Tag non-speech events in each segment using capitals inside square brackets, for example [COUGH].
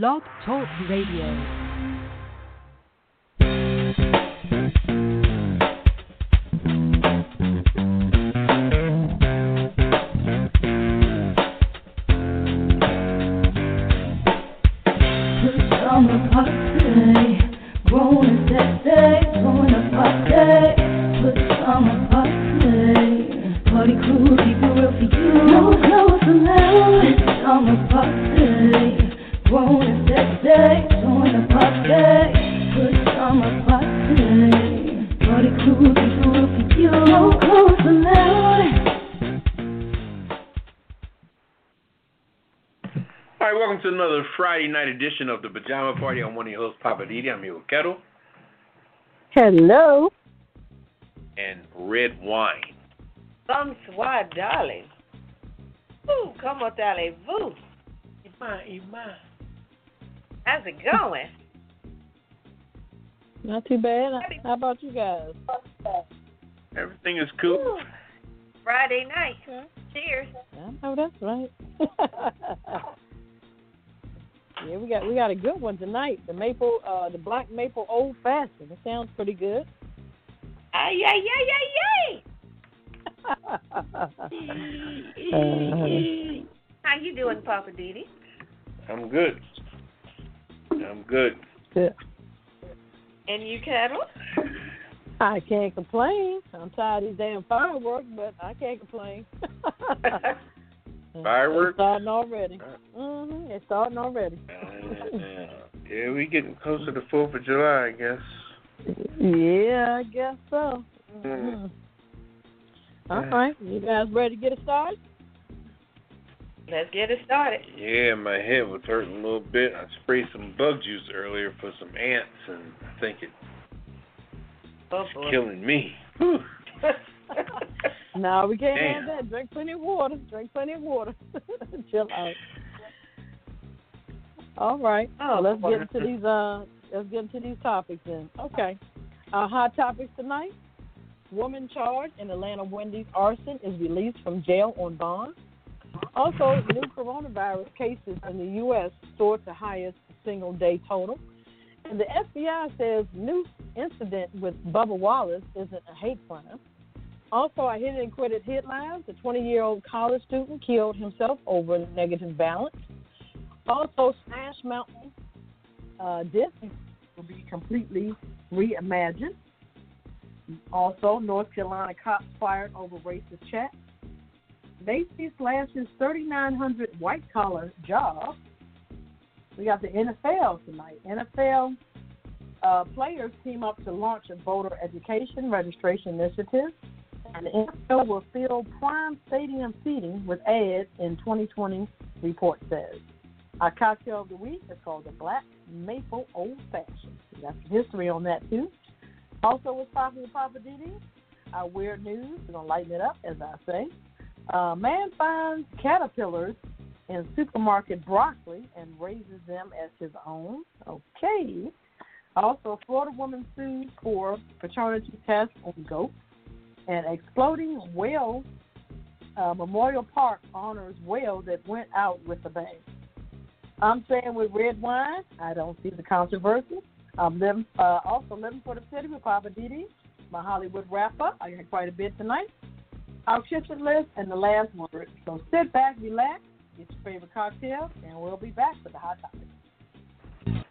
Blog Talk Radio. Edition of the Pajama Party. I'm one of your hosts, Poppa DD. I'm here with Ketel. Hello. And Redwine. Bonsoir, darling. Ooh, como allez-vous? Ima, ima. How's it going? [LAUGHS] Not too bad. How about you guys? Everything is cool. Ooh. Friday night. Cheers. Oh, that's right. [LAUGHS] Yeah, we got we got a good one tonight. The maple, uh, the black maple old fashioned. It sounds pretty good. Ay ay ay ay ay. How you doing, Poppa DD? I'm good. I'm good. Good. And you, Ketel? I can't complain. I'm tired of these damn fireworks, but I can't complain. [LAUGHS] Fireworks? It's starting already. Mm-hmm. It's starting already. [LAUGHS] yeah, yeah, we getting closer to Fourth of July, I guess. Yeah, I guess so. Mm-hmm. Mm. All right, you guys ready to get it started? Let's get it started. Yeah, my head was hurting a little bit. I sprayed some bug juice earlier for some ants, and I think it's oh, killing me. [LAUGHS] [LAUGHS] no, we can't Damn. have that. Drink plenty of water. Drink plenty of water. [LAUGHS] Chill out. All right. Oh, let's get into these. Uh, let's get into these topics then. Okay. Our hot topics tonight: Woman charged in Atlanta Wendy's arson is released from jail on bond. Also, new coronavirus cases in the U.S. soared to highest single day total. And the FBI says new incident with Bubba Wallace isn't a hate crime. Also, I hit it and quit it headlines. A 20 year old college student killed himself over negative balance. Also, Splash Mountain uh, Disney will be completely reimagined. Also, North Carolina cops fired over racist chat. Macy's slashes 3,900 white collar jobs. We got the NFL tonight. NFL uh, players team up to launch a voter education registration initiative. And the NFL will fill prime stadium seating with ads in 2020, report says. Our cocktail of the week is called the Black Maple Old Fashioned. Some history on that, too. Also, what's popping with Poppa DD? Our weird news. We're going to lighten it up, as I say. Uh, man finds caterpillars in supermarket broccoli and raises them as his own. Okay. Also, a Florida woman sued for paternity test on goats. And exploding whale uh, Memorial Park honors whale that went out with a bang. I'm saying with Redwine, I don't see the controversy. I'm living, uh, also living for the city with Poppa DD, my Hollywood rapper. I got quite a bit tonight. Our Kiss It List and the last word. So sit back, relax, get your favorite cocktail, and we'll be back with the hot topic.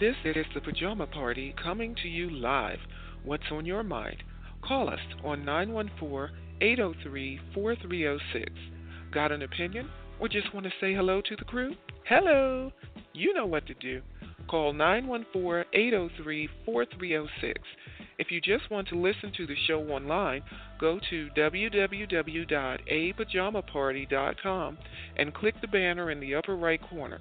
This is the Pajama Party coming to you live. What's on your mind? Call us on 914 803 4306. Got an opinion or just want to say hello to the crew? Hello! You know what to do. Call 914 803 4306. If you just want to listen to the show online, go to www.apajamaparty.com and click the banner in the upper right corner.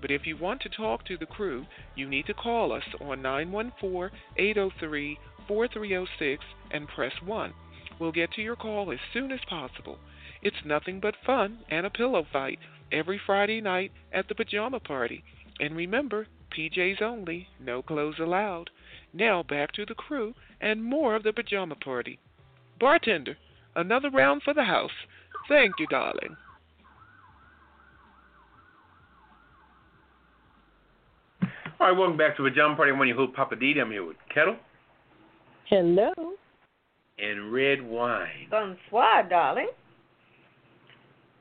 But if you want to talk to the crew, you need to call us on 914 803 4306 and press 1. We'll get to your call as soon as possible. It's nothing but fun and a pillow fight every Friday night at the Pajama Party. And remember, PJs only, no clothes allowed. Now back to the crew and more of the Pajama Party. Bartender, another round for the house. Thank you, darling. All right, welcome back to the John Party. I'm your host, Papa D. I'm here with Ketel Hello. And Redwine. Bonsoir, darling.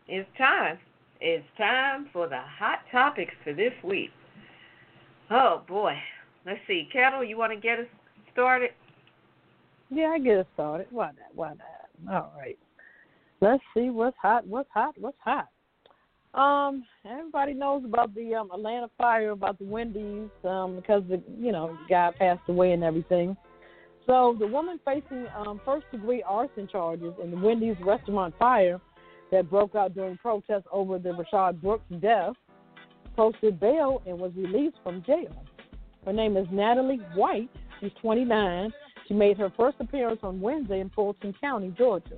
It's time. It's time for the hot topics for this week. Oh boy. Let's see, Ketel, you want to get us started? Yeah, I get it started. Why not? Why not? All right. Let's see what's hot. What's hot? What's hot? Um, everybody knows about the um, Atlanta fire, about the Wendy's, um, because the you know guy passed away and everything. So the woman facing um, first degree arson charges in the Wendy's restaurant fire that broke out during protests over the Rayshard Brooks death posted bail and was released from jail. Her name is Natalie White. She's 29. She made her first appearance on Wednesday in Fulton County, Georgia.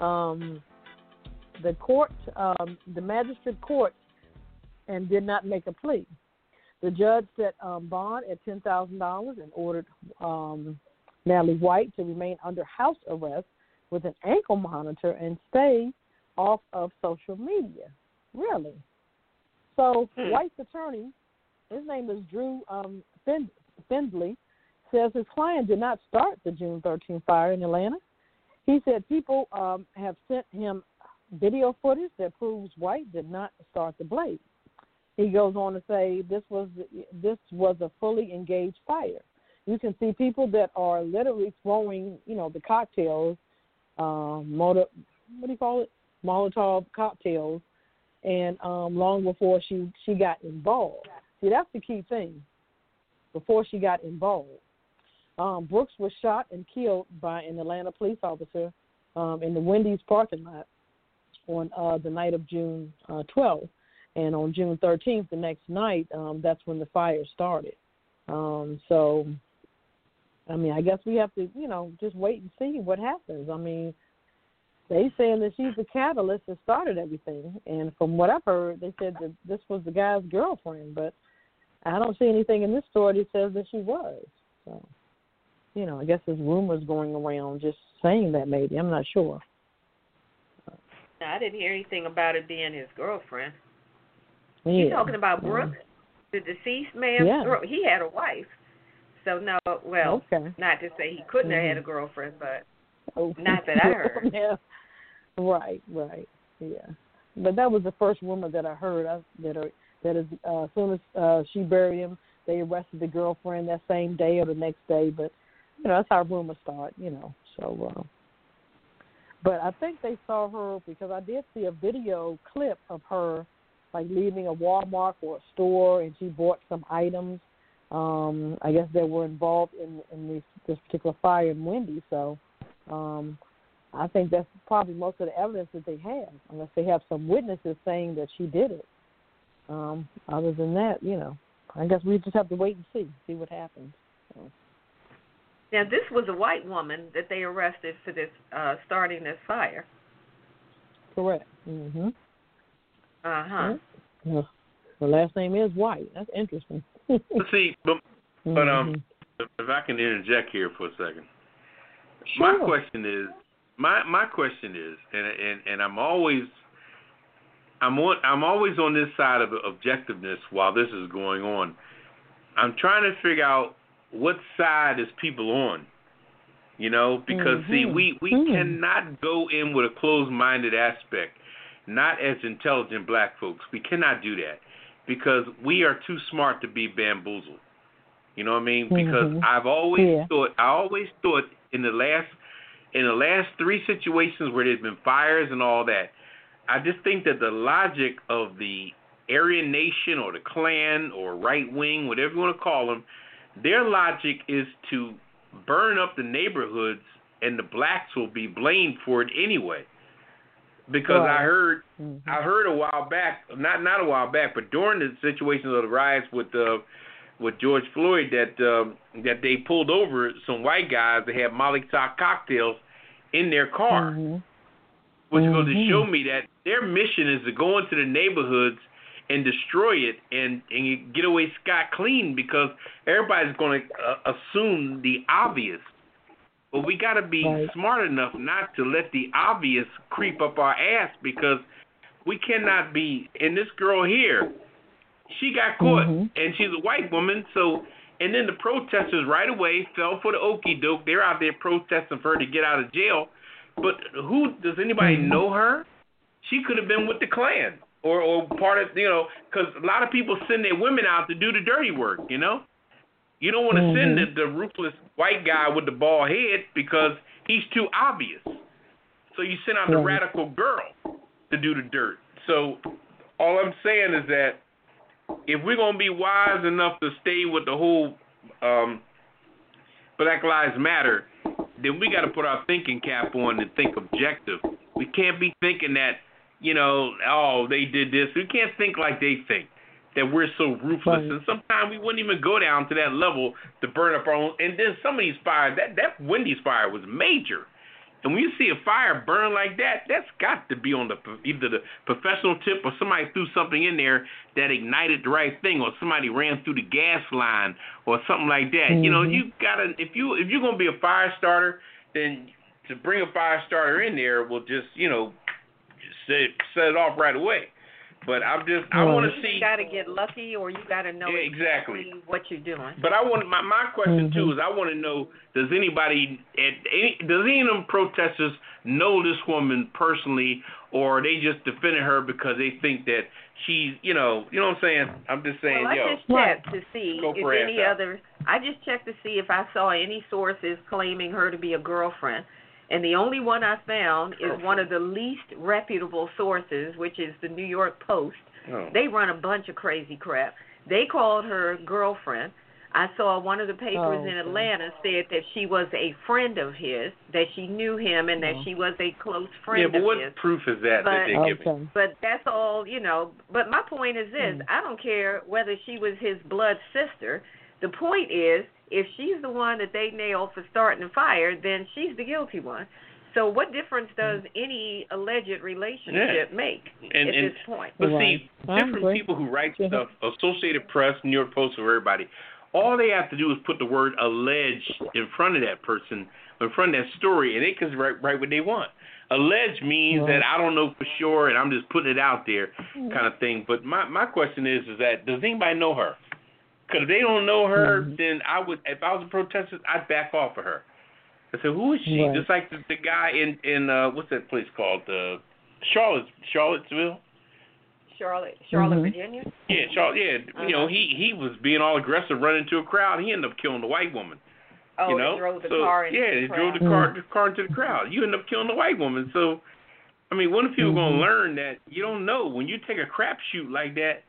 Um, the court, um, the magistrate court, and did not make a plea. The judge set um, bond at ten thousand dollars and ordered um, Natalie White to remain under house arrest with an ankle monitor and stay off of social media. Really? So Hmm. White's attorney, his name is Drew um, Find- Findley, says his client did not start the June 13 fire in Atlanta. He said people um, have sent him video footage that proves White did not start the blaze. He goes on to say this was this was a fully engaged fire. You can see people that are literally throwing, you know, the cocktails, um, motor, what do you call it, Molotov cocktails, and um, long before she she got involved. See, that's the key thing. Before she got involved, um, Brooks was shot and killed by an Atlanta police officer um, in the Wendy's parking lot on uh, the night of June uh, 12th. And on June 13th, the next night, um, that's when the fire started. Um, so, I mean, I guess we have to, you know, just wait and see what happens. I mean, they saying that she's the catalyst that started everything, and from what I've heard, they said that this was the guy's girlfriend, but I don't see anything in this story that says that she was. So, you know, I guess there's rumors going around just saying that maybe. I'm not sure. I didn't hear anything about it being his girlfriend. Yeah. You talking about Brooks, the deceased man's Yeah. girl? He had a wife. So no, well, Okay. not to say he couldn't have had a Mhm. girlfriend, but Oh. Not that I heard. [LAUGHS] yeah. Right, right. Yeah. But that was the first rumor that I heard I, that are that is uh, as soon as uh, she buried him, they arrested the girlfriend that same day or the next day. But you know that's how rumors start. You know, so. Uh, but I think they saw her because I did see a video clip of her like leaving a Walmart or a store, and she bought some items. Um, I guess they were involved in in this this particular fire in Wendy. So um, I think that's probably most of the evidence that they have, unless they have some witnesses saying that she did it. Um, other than that, you know, I guess we just have to wait and see, see what happens. So, now this was a white woman that they arrested for this uh starting this fire. correct. Mhm. Uh huh. Yeah. The last name is White. That's interesting. Let's see, but But, um, Mhm. if I can interject here for a second, my question is, my my question is, and and and I'm always, I'm on, I'm always on this side of objectiveness while this is going on. I'm trying to figure out what side is people on, you know, because see, Mhm. we we Mhm. cannot go in with a closed-minded aspect, not as intelligent black folks. We cannot do that because we are too smart to be bamboozled. You know what I mean? Because Mhm. I've always Yeah. thought I always thought in the last in the last three situations where there's been fires and all that, I just think that the logic of the Aryan Nation or the Klan or right wing, whatever you want to call them, their logic is to burn up the neighborhoods and the blacks will be blamed for it anyway. Because I Right. heard Mhm. I heard a while back, not not a while back, but during the situations of the riots with uh, with George Floyd, that um, that they pulled over some white guys that had Molotov cocktails in their car, Mhm. which goes to Mhm. show me that their mission is to go into the neighborhoods and destroy it and and get away scot clean because everybody's going to uh, assume the obvious. But we got to be Right. smart enough not to let the obvious creep up our ass because we cannot be. And this girl here, She got caught, Mhm. and she's a white woman. So, and then the protesters right away fell for the okey doke. They're out there protesting for her to get out of jail. But who does anybody Mhm. know her? She could have been with the Klan or or part of you know because a lot of people send their women out to do the dirty work. You know, you don't want to send the, the ruthless white guy with the bald head because he's too obvious. So you send out the Right. radical girl to do the dirt. So all I'm saying is that if we're gonna be wise enough to stay with the whole um, Black Lives Matter, then we got to put our thinking cap on and think objective. We can't be thinking that you know, oh, they did this. We can't think like they think that we're so ruthless. Right. And sometimes we wouldn't even go down to that level to burn up our own. And then some of these fires, that that Wendy's fire was major. And when you see a fire burn like that, that's got to be on the either the professional tip or somebody threw something in there that ignited the right thing, or somebody ran through the gas line or something like that. You know, Mhm. you gotta if you if you're gonna be a fire starter, then to bring a fire starter in there will just you know set set it off right away. But I'm just I Right. want to see. You got to get lucky, or you got to know Yeah, exactly. exactly what you're doing. But I want my my question too Mhm. is I want to know does anybody at any does any of them protesters know this woman personally or are they just defending her because they think that she's you know you know what I'm saying I'm just saying well, I yo just checked to see if any Al. other. I just checked to see if I saw any sources claiming her to be a girlfriend, and the only one I found is one of the least reputable sources, which is the New York Post. oh. They run a bunch of crazy crap. They called her girlfriend. I saw one of the papers Oh, in okay. Atlanta said that she was a friend of his, that she knew him, and that Oh. she was a close friend yeah but what his. proof is that that they're giving Okay. But that's all, you know. But my point is this: Mm. I don't care whether she was his blood sister. The point is, if she's the one that they nailed for starting the fire, then she's the guilty one. So what difference does any alleged relationship make And- at and- this point? But Right. see, different agree. people who write Yeah. stuff, Associated Press, New York Post, or everybody, all they have to do is put the word alleged in front of that person, in front of that story, and they can write, write what they want. Alleged means Right. that I don't know for sure, and I'm just putting it out there, Mm. kind of thing. But my my question is, is that does anybody know her? Because if they don't know her, Mhm. then I would, if I was a protester, I'd back off of her. I said, who is she? Right. Just like the, the guy in in uh, what's that place called? Uh, Charlotte, Charlottesville. Charlotte, Charlotte, Mhm. Virginia. Yeah, Charlotte. Yeah, you know, Uh-huh. he he was being all aggressive, running into a crowd. He ended up killing the white woman. Oh, you know, they drove the so car into yeah, the they drove the crowd. car Mm. the car into the crowd. You end up killing the white woman. So, I mean, when are people Mhm. gonna learn that you don't know when you take a crap shoot like that?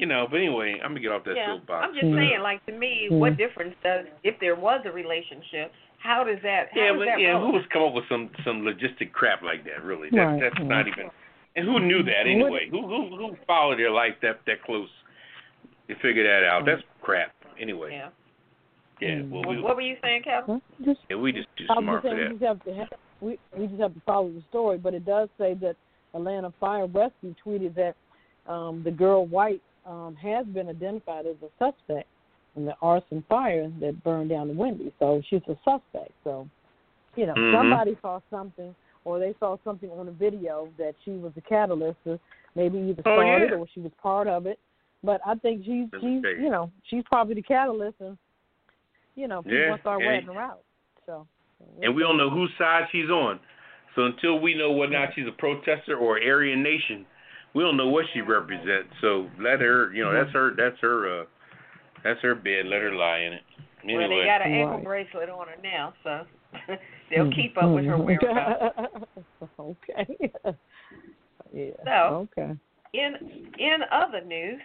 You know. But anyway, I'm gonna get off that yeah, soapbox. I'm just Mm. saying, like to me, Mm. what difference does if there was a relationship? How does that? How Yeah, does but that yeah, roll? who was come up with some some logistic crap like that? Really, that, Right, that's right. not even. And who knew that What- anyway? Who who who followed their life that that close to figure that out? That's crap. Anyway, Yeah. yeah. Well, What, we what were you saying, Kevin? Huh? Just yeah, we just too smart just for saying we that. just have to have, we we just have to follow the story, but it does say that Atlanta Fire Rescue tweeted that um, the girl White um, has been identified as a suspect in the arson fire that burned down the Wendy. So she's a suspect. So you know Mhm. somebody saw something, or they saw something on a video that she was the catalyst, or maybe either Oh, started yeah. or she was part of it. But I think she's That's she's you know she's probably the catalyst, and you know people Yeah, start ratting her out. So and we don't know whose side she's on. So until we know whether or not she's a protester or Aryan Nation, we don't know what she represents. So let her, you know, that's her, that's her, uh, that's her bed. Let her lie in it. Anyway, Well, they got an ankle Right. bracelet on her now, so [LAUGHS] they'll keep up with her Mhm. whereabouts. [LAUGHS] okay. [LAUGHS] yeah. So- okay. In in other news,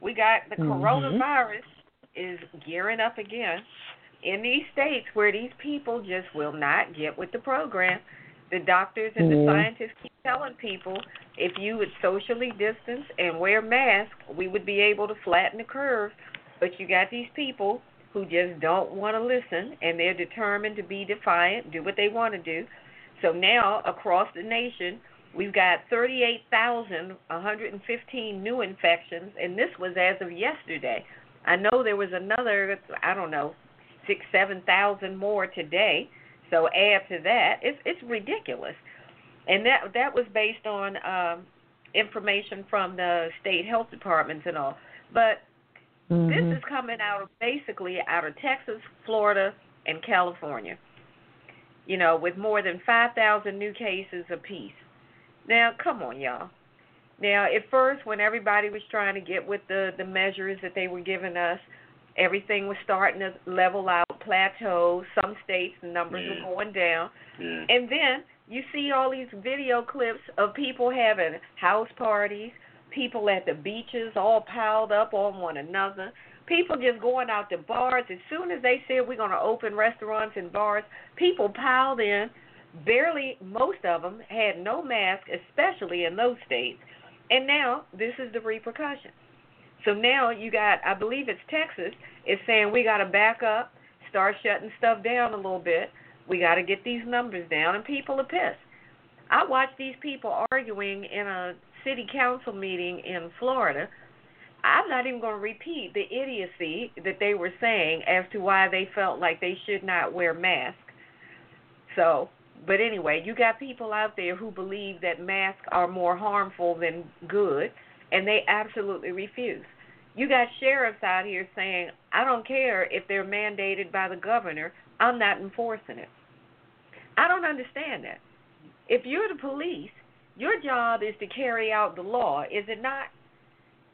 we got the Mhm. coronavirus is gearing up again in these states where these people just will not get with the program. The doctors and the mm-hmm. scientists keep telling people if you would socially distance and wear masks, we would be able to flatten the curve. But you got these people who just don't want to listen and they're determined to be defiant, do what they want to do. So now across the nation, we've got 38,115 new infections, and this was as of yesterday. I know there was another, I don't know, six, seven thousand more today. So add to that, it's it's ridiculous, and that that was based on um, information from the state health departments and all. But Mhm. this is coming out of basically out of Texas, Florida, and California. You know, with more than 5,000 new cases apiece. Now, come on, y'all. Now, at first, when everybody was trying to get with the the measures that they were giving us, everything was starting to level out, plateau. Some states the numbers Yeah. were going down, Yeah. and then you see all these video clips of people having house parties, people at the beaches all piled up on one another, people just going out to bars. As soon as they said we're going to open restaurants and bars, people piled in. Barely, most of them had no mask, especially in those states. And now this is the repercussion. So now you got, I believe it's Texas, is saying we got to back up, start shutting stuff down a little bit. We got to get these numbers down, and people are pissed. I watched these people arguing in a city council meeting in Florida. I'm not even going to repeat the idiocy that they were saying as to why they felt like they should not wear masks. So, but anyway, you got people out there who believe that masks are more harmful than good, and they absolutely refuse. You got sheriffs out here saying, I don't care if they're mandated by the governor, I'm not enforcing it. I don't understand that. If you're the police, your job is to carry out the law, is it not?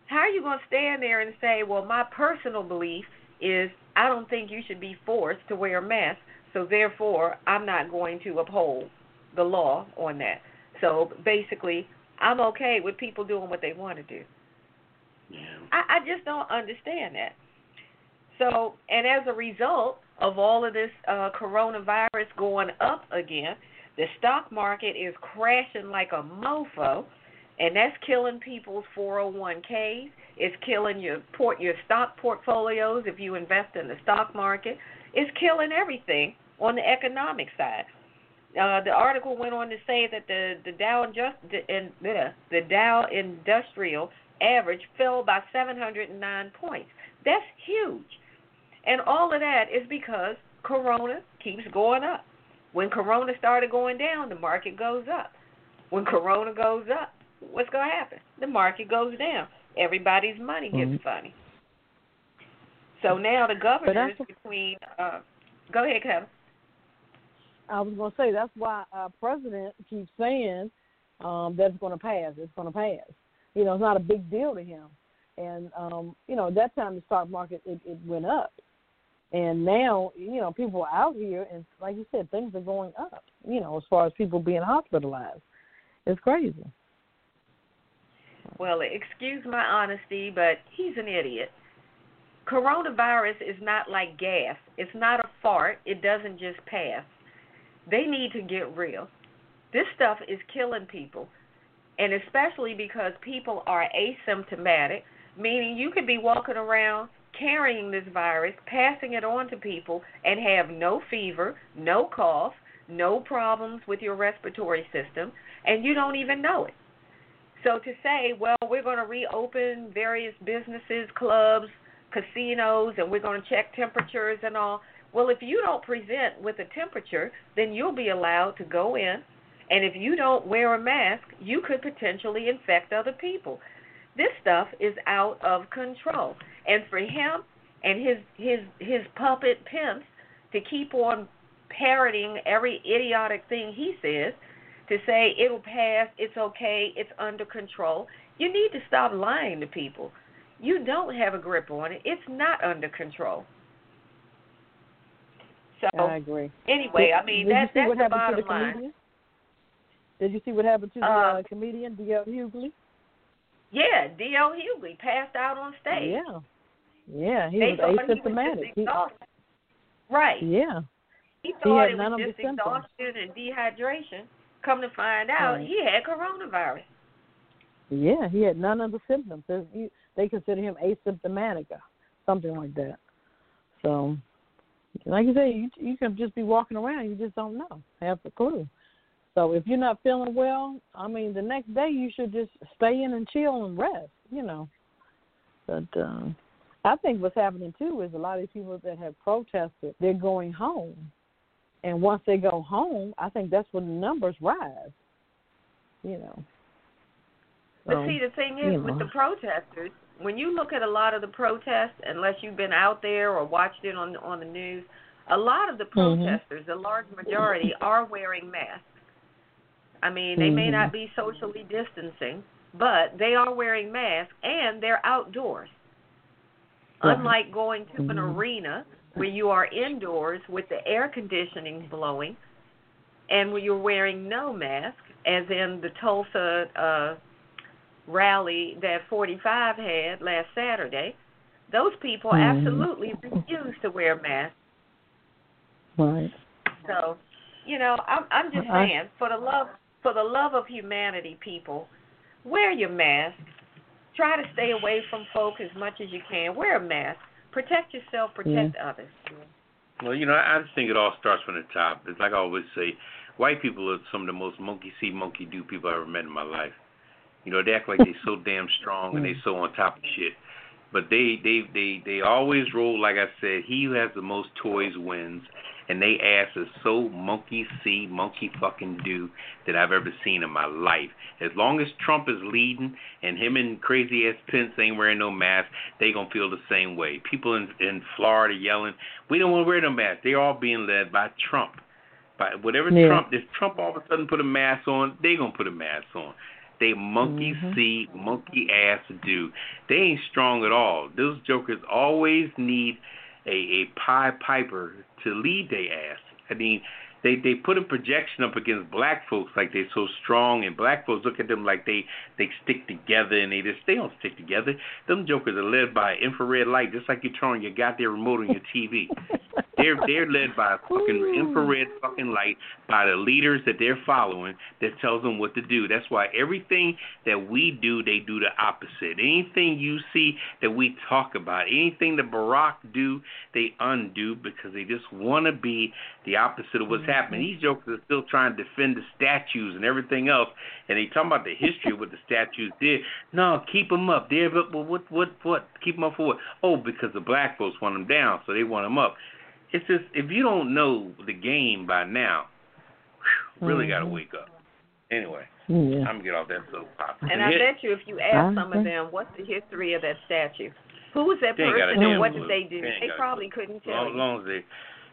How are you going to stand there and say, well, my personal belief is I don't think you should be forced to wear a mask, so therefore I'm not going to uphold the law on that. So basically, I'm okay with people doing what they want to do. Yeah. I, I just don't understand that. So, and as a result of all of this uh, coronavirus going up again, the stock market is crashing like a mofo, and that's killing people's 401ks. It's killing your port your stock portfolios if you invest in the stock market. It's killing everything on the economic side. Uh, the article went on to say that the the Dow just the, the Dow Industrial average fell by 709 points. That's huge. And all of that is because Corona keeps going up. When Corona started going down, the market goes up. When Corona goes up, what's going to happen? The market goes down. Everybody's money gets Mhm. funny. So now the governors that's- between. Uh, go ahead, Kevin. I was going to say that's why our president keeps saying um, that it's going to pass. It's going to pass. You know, it's not a big deal to him. And um, you know, at that time the stock market it, it went up, and now you know people are out here, and like you said, things are going up. You know, as far as people being hospitalized, it's crazy. Well, excuse my honesty, but he's an idiot. Coronavirus is not like gas. It's not a fart. It doesn't just pass. They need to get real. This stuff is killing people. And especially because people are asymptomatic, meaning you could be walking around carrying this virus, passing it on to people, and have no fever, no cough, no problems with your respiratory system, and you don't even know it. So to say, well, we're going to reopen various businesses, clubs, casinos, and we're going to check temperatures and all. Well, if you don't present with a temperature, then you'll be allowed to go in. And if you don't wear a mask, you could potentially infect other people. This stuff is out of control. And for him and his his his puppet pimps to keep on parroting every idiotic thing he says, to say it'll pass, it's okay, it's under control. You need to stop lying to people. You don't have a grip on it. It's not under control. So I agree. anyway, I mean Did that that's the bottom line. comedian? Did you see what happened to the Uh, uh, comedian D.L. Hughley? Yeah, D.L. Hughley passed out on stage. Yeah, yeah, he they was thought he was asymptomatic. He- exhausted. right. yeah, He thought had it none was of the just symptoms. exhaustion and dehydration. Come to find out, Right. he had coronavirus. yeah, he had none of the symptoms. You- They consider him asymptomatic, or something like that. So, like you say, you you can just be walking around, you just don't know, have a clue. So if you're not feeling well, I mean, the next day you should just stay in and chill and rest, you know. But um, I think what's happening too is a lot of these people that have protested, they're going home, and once they go home, I think that's when the numbers rise. You know. But So, see, the thing is, you with know. the protesters, when you look at a lot of the protests, unless you've been out there or watched it on on the news, a lot of the Mm-hmm. protesters, a large majority, are wearing masks. I mean, they may Mhm. not be socially distancing, but they are wearing masks and they're outdoors. Right. Unlike going to an Mhm. arena where you are indoors with the air conditioning blowing and where you're wearing no mask, as in the Tulsa uh, rally that 45 had last Saturday, those people Mhm. absolutely refuse to wear masks. Right. So, you know, I'm I'm just saying, for the love for the love of humanity, people, wear your mask. Try to stay away from folk as much as you can. Wear a mask. Protect yourself. Protect others. Well, you know, I just think it all starts from the top. It's like I always say, white people are some of the most monkey see, monkey do people I ever met in my life. You know, they act like they're so damn strong and they [LAUGHS] so on top of shit. But they they they they always roll like I said. He who has the most toys wins, and they ass is so monkey see, monkey fucking do that I've ever seen in my life. As long as Trump is leading and him and crazy ass Pence ain't wearing no mask, they gonna feel the same way. People in in Florida yelling, "We don't want to wear no mask." They're all being led by Trump. By whatever Yeah. Trump, if Trump all of a sudden put a mask on, they gonna put a mask on. They monkey Mhm. see, monkey ass do. They ain't strong at all. Those jokers always need a a piper to lead their ass. I mean, they they put a projection up against black folks like they're so strong, and black folks look at them like they they stick together, and they just they don't stick together. Them jokers are led by infrared light, just like you turn on your goddamn remote on your TV. [LAUGHS] They're they're led by a fucking infrared fucking light by the leaders that they're following that tells them what to do. That's why everything that we do, they do the opposite. Anything you see that we talk about, anything that Barack do, they undo because they just want to be the opposite of what's mm-hmm. happening. These jokers are still trying to defend the statues and everything else, and they talking about the history of what the statues did. No, keep them up. They're well, what what what? Keep them up for what? Oh, because the black folks want them down, so they want them up. It's just if you don't know the game by now, whew, really got to mm-hmm. wake up. Anyway, Yeah. I'm gonna get off that soapbox. And I Hit- bet you, if you ask some of them, what's the history of that statue? Who was that They ain't got a person, and what did they do? They They probably couldn't tell long, you. long as they.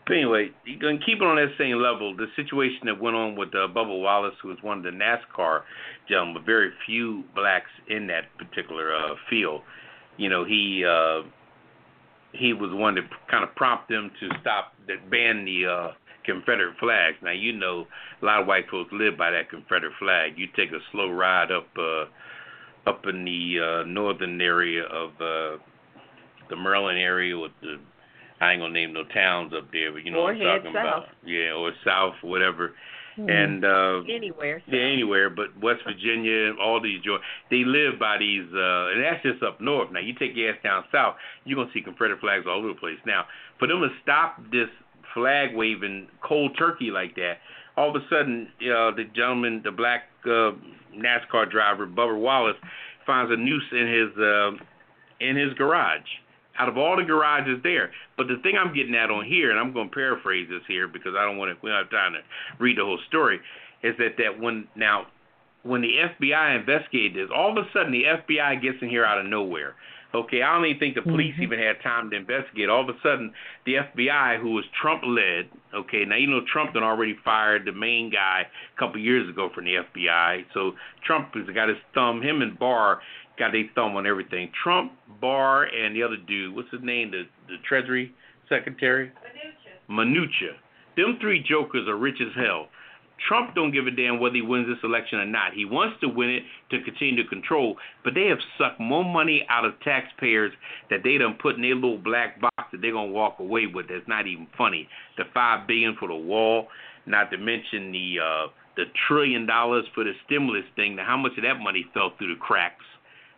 But anyway, you can keep it on that same level. The situation that went on with uh, Bubba Wallace, who was one of the NASCAR gentlemen, but very few blacks in that particular uh, field. You know, he uh, he was one that kind of prompted them to stop that ban the uh, Confederate flags. Now you know a lot of white folks live by that Confederate flag. You take a slow ride up uh, up in the uh, northern area of uh, the Maryland area with the I ain't gonna name no towns up there, but you know Or what I'm talking south. about. Yeah, or south, whatever. Mm-hmm. And uh Anywhere. yeah, anywhere, but West Virginia, all these Georgia, they live by these, uh, and that's just up north. Now, you take your ass down south, you're gonna see Confederate flags all over the place. Now, for them to stop this flag waving cold turkey like that, all of a sudden, uh, the gentleman, the black uh, NASCAR driver, Bubba Wallace, finds a noose in his uh, in his garage. Out of all the garages there, but the thing I'm getting at on here, and I'm going to paraphrase this here because I don't want to. We don't have time to read the whole story. Is that that when now when the FBI investigated this, all of a sudden the FBI gets in here out of nowhere. Okay, I don't even think the police Mhm. even had time to investigate. All of a sudden, the FBI, who was Trump led, okay, now you know Trump had already fired the main guy a couple years ago from the FBI. So Trump has got his thumb, him and Barr got their thumb on everything. Trump, Barr, and the other dude, what's his name, the the Treasury Secretary? Mnuchin. Them three jokers are rich as hell. Trump don't give a damn whether he wins this election or not. He wants to win it to continue to control, but they have sucked more money out of taxpayers that they done put in their little black box that they're gonna walk away with. That's not even funny. The five billion for the wall, not to mention the uh the trillion dollars for the stimulus thing. Now how much of that money fell through the cracks?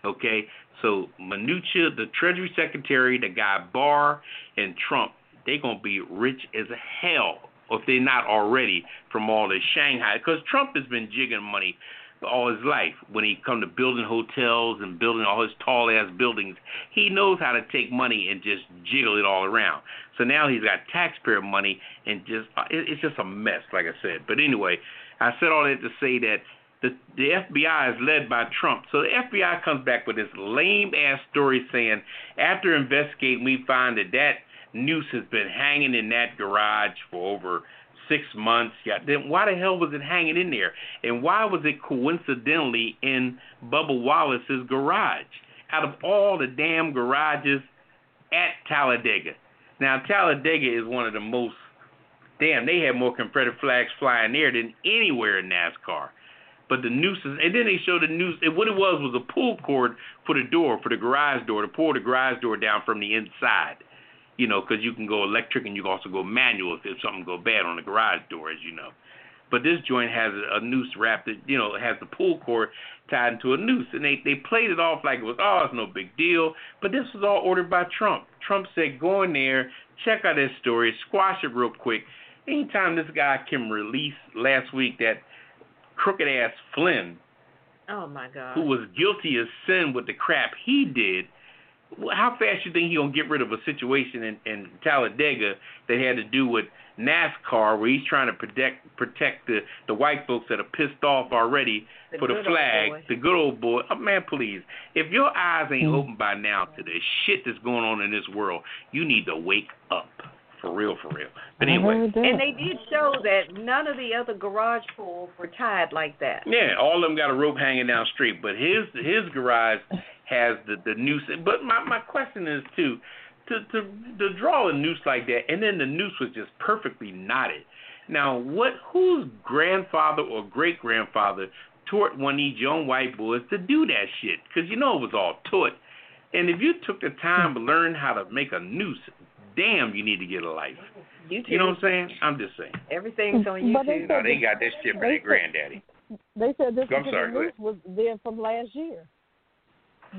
Okay? So Mnuchin, the Treasury Secretary, the guy Barr and Trump, they're gonna be rich as hell if they're not already from all this Shanghai, because Trump has been jigging money all his life when he come to building hotels and building all his tall ass buildings. He knows how to take money and just jiggle it all around. So now he's got taxpayer money and just uh, it, it's just a mess, like I said. But anyway, I said all that to say that the the FBI is led by Trump. So the FBI comes back with this lame ass story saying after investigating we find that that noose has been hanging in that garage for over six months. Yeah, then why the hell was it hanging in there? And why was it coincidentally in Bubba Wallace's garage? Out of all the damn garages at Talladega. Now Talladega is one of the most damn, they had more Confederate flags flying there than anywhere in NASCAR. But the nooses, and then they showed the noose. And what it was was a pull cord for the door, for the garage door, to pull the garage door down from the inside. You know, because you can go electric and you can also go manual if, if something go bad on the garage door, as you know. But this joint has a, noose wrapped, you know, it has the pull cord tied into a noose, and they they played it off like it was oh it's no big deal. But this was all ordered by Trump. Trump said go in there, check out this story, squash it real quick, anytime this guy can release last week that crooked ass Flynn, Oh my God. who was guilty of sin with the crap he did, well, how fast you think he gonna get rid of a situation in, in Talladega that had to do with NASCAR, where he's trying to protect protect the the white folks that are pissed off already The for the flag, the good old boy. Oh, man, please, if your eyes ain't Mm. open by now to the shit that's going on in this world, you need to wake up for real, for real. But anyway. And they did show that none of the other garage pulls were tied like that. Yeah, all of them got a rope hanging down straight, but his his garage has the the noose. But my my question is too, to to to draw a noose like that, and then the noose was just perfectly knotted. Now, what whose grandfather or great grandfather taught one of these young white boys to do that shit? Because you know it was all taught. And if you took the time to learn how to make a noose, damn, you need to get a life. YouTube. You know what I'm saying? I'm just saying. Everything's on But they YouTube. No, they got that shit from their granddaddy. They said this I'm sorry, go was there from last year.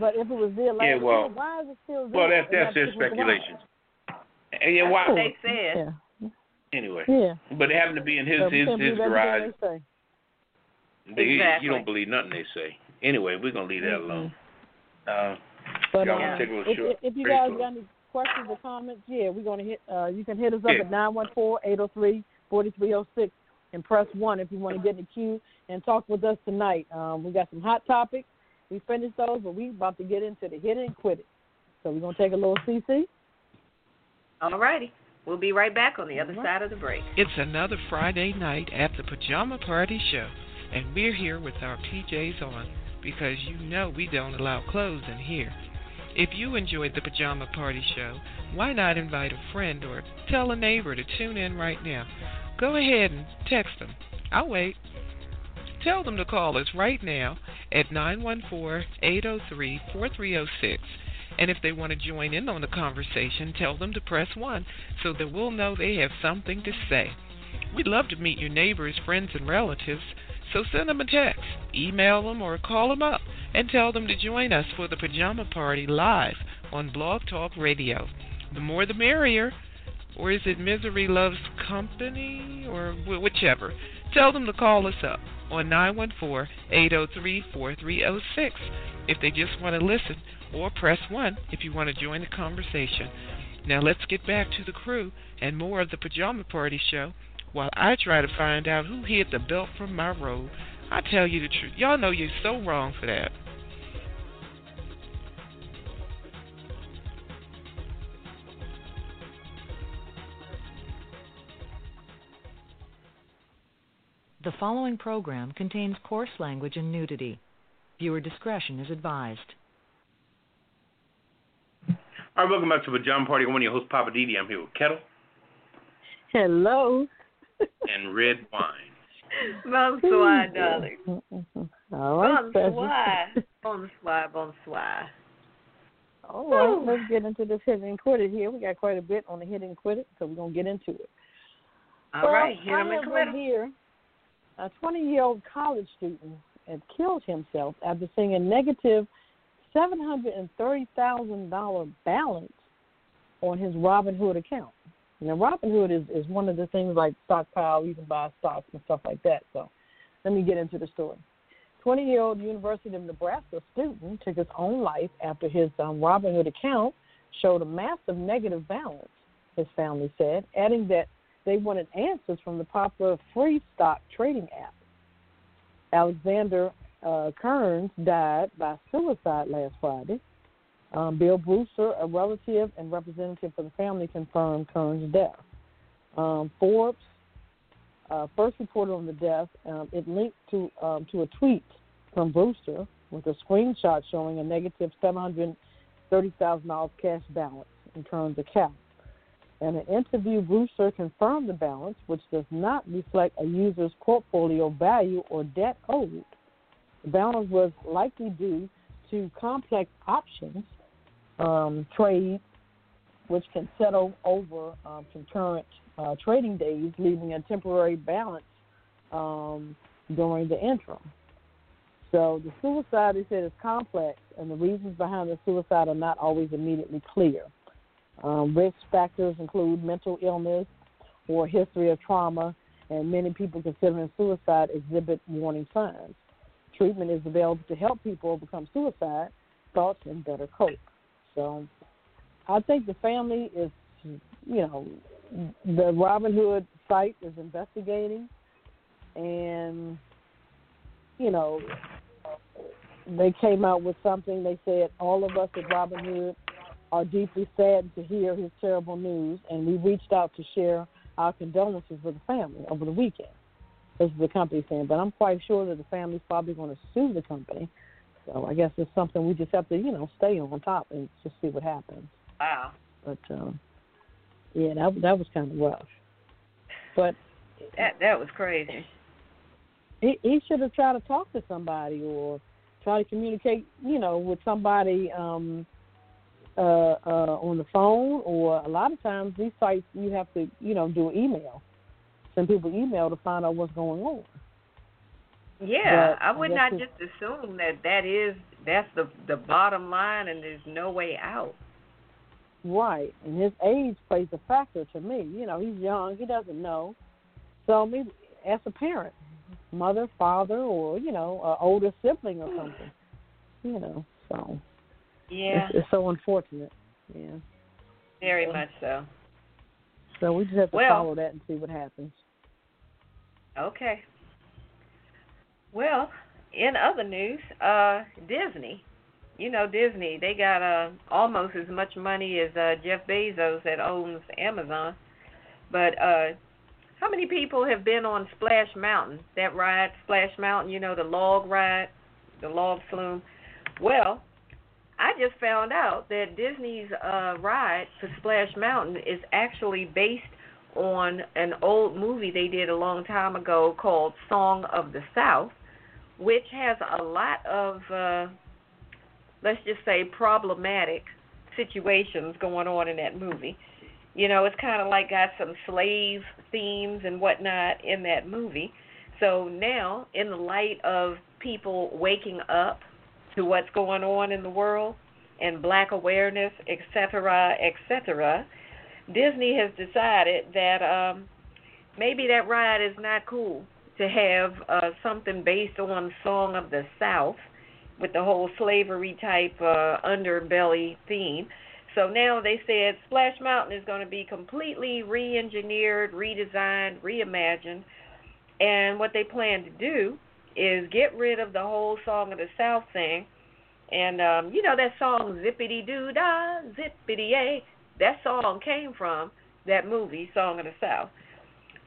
But if it was there last Yeah, well- year, why is it still there? Well, that's And that's their speculation. And yeah, why? they said. Yeah, Anyway, yeah. but it happened to be in his So his his garage. they say. They, Exactly. You don't believe nothing they say. Anyway, we're gonna leave that alone. Uh, But y'all um, take a little if, short if you guys for- got any questions or comments, yeah, we're gonna hit. Uh, you can hit us up Yeah. at nine one four eight zero three forty three zero six and press one if you want to get in the queue and talk with us tonight. Um, we got some hot topics. We finished those, but we about to get into the hit it and quit it. So we're gonna take a little CC. All righty. We'll be right back on the other All side of the break. It's another Friday night at the Pajama Party Show, and we're here with our PJs on because you know we don't allow clothes in here. If you enjoyed the Pajama Party Show, why not invite a friend or tell a neighbor to tune in right now? Go ahead and text them. I'll wait. Tell them to call us right now at 914 803 4306. And if they want to join in on the conversation, tell them to press 1 so that we'll know they have something to say. We'd love to meet your neighbors, friends, and relatives, so send them a text, email them, or call them up and tell them to join us for the Pajama Party live on Blog Talk Radio. The more the merrier. Or is it Misery Loves Company? Or whichever. Tell them to call us up on 914 803 4306 if they just want to listen, or press 1 if you want to join the conversation. Now let's get back to the crew and more of the Pajama Party show while I try to find out who hid the belt from my robe. I tell you the truth. Y'all know you're so wrong for that. The following program contains coarse language and nudity. Viewer discretion is advised. all right, welcome back to Pajama Party. I'm one of your hosts, Poppa DD. I'm here with Ketel Hello. And Redwine. Bonsoir, darling. [LAUGHS] All right, Bonsoir. Precious. Bonsoir, bonsoir. All right, Woo. let's get into this hit and quit it here. We got quite a bit on the hit and quit it, so we're gonna get into it. All well, right, hit I 'em and quit one 'em. here. A 20-year-old college student had killed himself after seeing a negative $730,000 balance on his Robinhood account. Now, Robinhood is, is one of the things like stockpile, you can buy stocks and stuff like that. So let me get into the story. 20 year old University of Nebraska student took his own life after his um, Robinhood account showed a massive negative balance, his family said, adding that they wanted answers from the popular free stock trading app. Alexander uh, Kearns died by suicide last Friday. Um, Bill Brewster, a relative and representative for the family, confirmed Kearns' death. Um, Forbes uh, first reported on the death. Um, it linked to um, to a tweet from Brewster with a screenshot showing a negative negative seven hundred thirty thousand dollars cash balance in Kearns' account. In an interview, Brewster confirmed the balance, which does not reflect a user's portfolio value or debt owed. The balance was likely due to complex options um, trade, which can settle over um, concurrent uh, trading days, leaving a temporary balance um, during the interim. So the suicide, they said, is complex, and the reasons behind the suicide are not always immediately clear. Um, risk factors include mental illness or history of trauma, and many people considering suicide exhibit warning signs. Treatment is available to help people overcome suicide thoughts and better cope. So I think the family is, you know, the Robinhood site is investigating, and you know, they came out with something. They said all of us at Robinhood are deeply saddened to hear his terrible news, and we reached out to share our condolences with the family over the weekend. This is the company saying, but I'm quite sure that the family's probably going to sue the company. So I guess it's something we just have to, you know, stay on top and just see what happens. Wow. But um, yeah, that that was kind of rough. But that that was crazy. He he should have tried to talk to somebody or try to communicate, you know, with somebody um uh uh on the phone or a lot of times these sites you have to, you know, do email. Send people email to find out what's going on. Yeah, but I would I not just assume that that is that's the the bottom line and there's no way out. Right, and his age plays a factor to me. You know, he's young; he doesn't know. So maybe as a parent, mother, father, or you know, an older sibling or something. You know, so yeah, it's, it's so unfortunate. Yeah, very much so. So we just have to well, follow that and see what happens. Okay. Well, in other news, uh, Disney you know Disney, they got uh almost as much money as uh Jeff Bezos that owns Amazon. But uh how many people have been on Splash Mountain? That ride, Splash Mountain, you know, the log ride, the log flume. Well, I just found out that Disney's uh ride to Splash Mountain is actually based on an old movie they did a long time ago called Song of the South, which has a lot of uh let's just say problematic situations going on in that movie. You know, it's kind of like got some slave themes and whatnot in that movie. So now, in the light of people waking up to what's going on in the world and black awareness, etc., etc., Disney has decided that um, maybe that ride is not cool to have uh, something based on Song of the South with the whole slavery type uh, underbelly theme. So now they said Splash Mountain is going to be completely re engineered, redesigned, reimagined. And what they plan to do is get rid of the whole Song of the South thing. And, um, you know, that song, Zippity Doo Dah, Zippity Yay, that song came from that movie, Song of the South.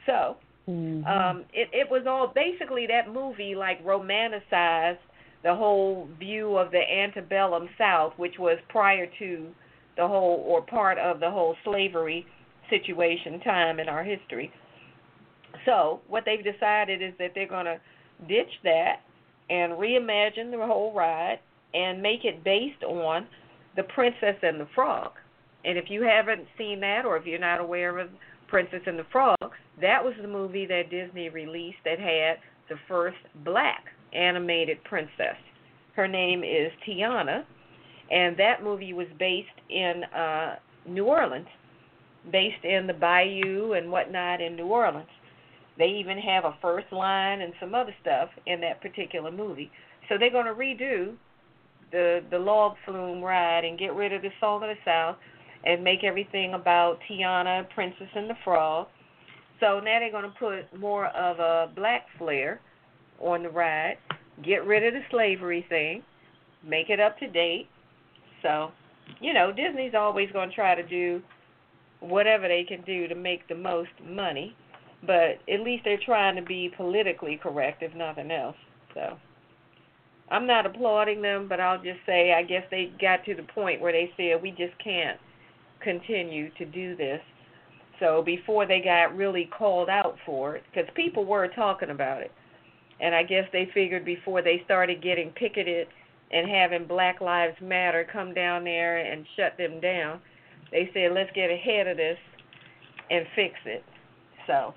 So, mm-hmm. um, it, it was all basically that movie, like, romanticized the whole view of the antebellum South, which was prior to the whole or part of the whole slavery situation time in our history. So, what they've decided is that they're going to ditch that and reimagine the whole ride and make it based on The Princess and the Frog. And if you haven't seen that or if you're not aware of Princess and the Frog, that was the movie that Disney released that had the first black animated princess. Her name is Tiana, and that movie was based in uh, New Orleans, based in the bayou and whatnot in New Orleans. They even have a first line and some other stuff in that particular movie. So they're going to redo the the log flume ride and get rid of the Song of the South and make everything about Tiana, Princess and the Frog. So now they're going to put more of a black flair on the ride, get rid of the slavery thing, make it up to date. So, you know, Disney's always going to try to do whatever they can do to make the most money, but at least they're trying to be politically correct, if nothing else. So, I'm not applauding them, but I'll just say I guess they got to the point where they said we just can't continue to do this. So before they got really called out for it, because people were talking about it, and I guess they figured before they started getting picketed and having Black Lives Matter come down there and shut them down, they said let's get ahead of this and fix it. So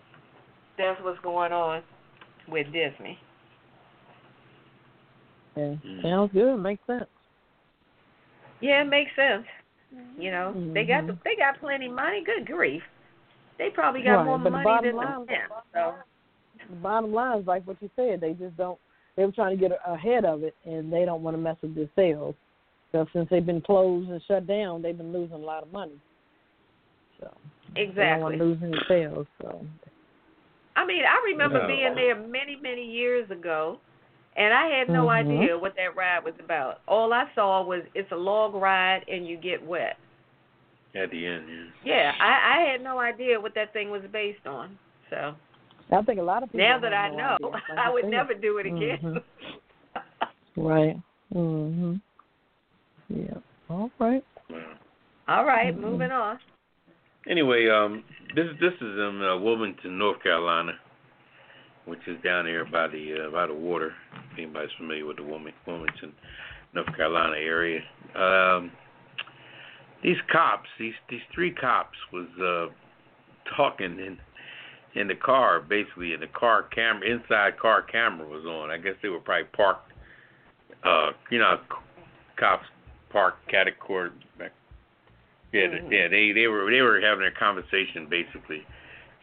that's what's going on with Disney. Okay. Mm. Sounds good. Makes sense. Yeah, it makes sense. You know, mm-hmm. they got the, they got plenty of money. Good grief, they probably got right. more but money the than line, them. So the bottom line is like what you said. They just don't. They were trying to get ahead of it, and they don't want to mess with their sales. So since they've been closed and shut down, they've been losing a lot of money. So exactly, they don't want to lose any sales. So I mean, I remember being there many many years ago and I had no mm-hmm. idea what that ride was about. All I saw was it's a log ride and you get wet. At the end, yeah. Yeah, I, I had no idea what that thing was based on. So I think a lot of people. Now that I know, [LAUGHS] like I would never do it again. Mm-hmm. [LAUGHS] right. Mhm. Yeah. All right. All right, mm-hmm. moving on. Anyway, um, this this is in uh, Wilmington, North Carolina which is down there by the uh, by the water. If anybody's familiar with the Wilmington, North Carolina area, um, these cops, these these three cops, was uh, talking in in the car. Basically, in the car camera, inside car camera was on. I guess they were probably parked. Uh, you know, cops park category. Yeah, mm-hmm. yeah, they they were they were having a conversation basically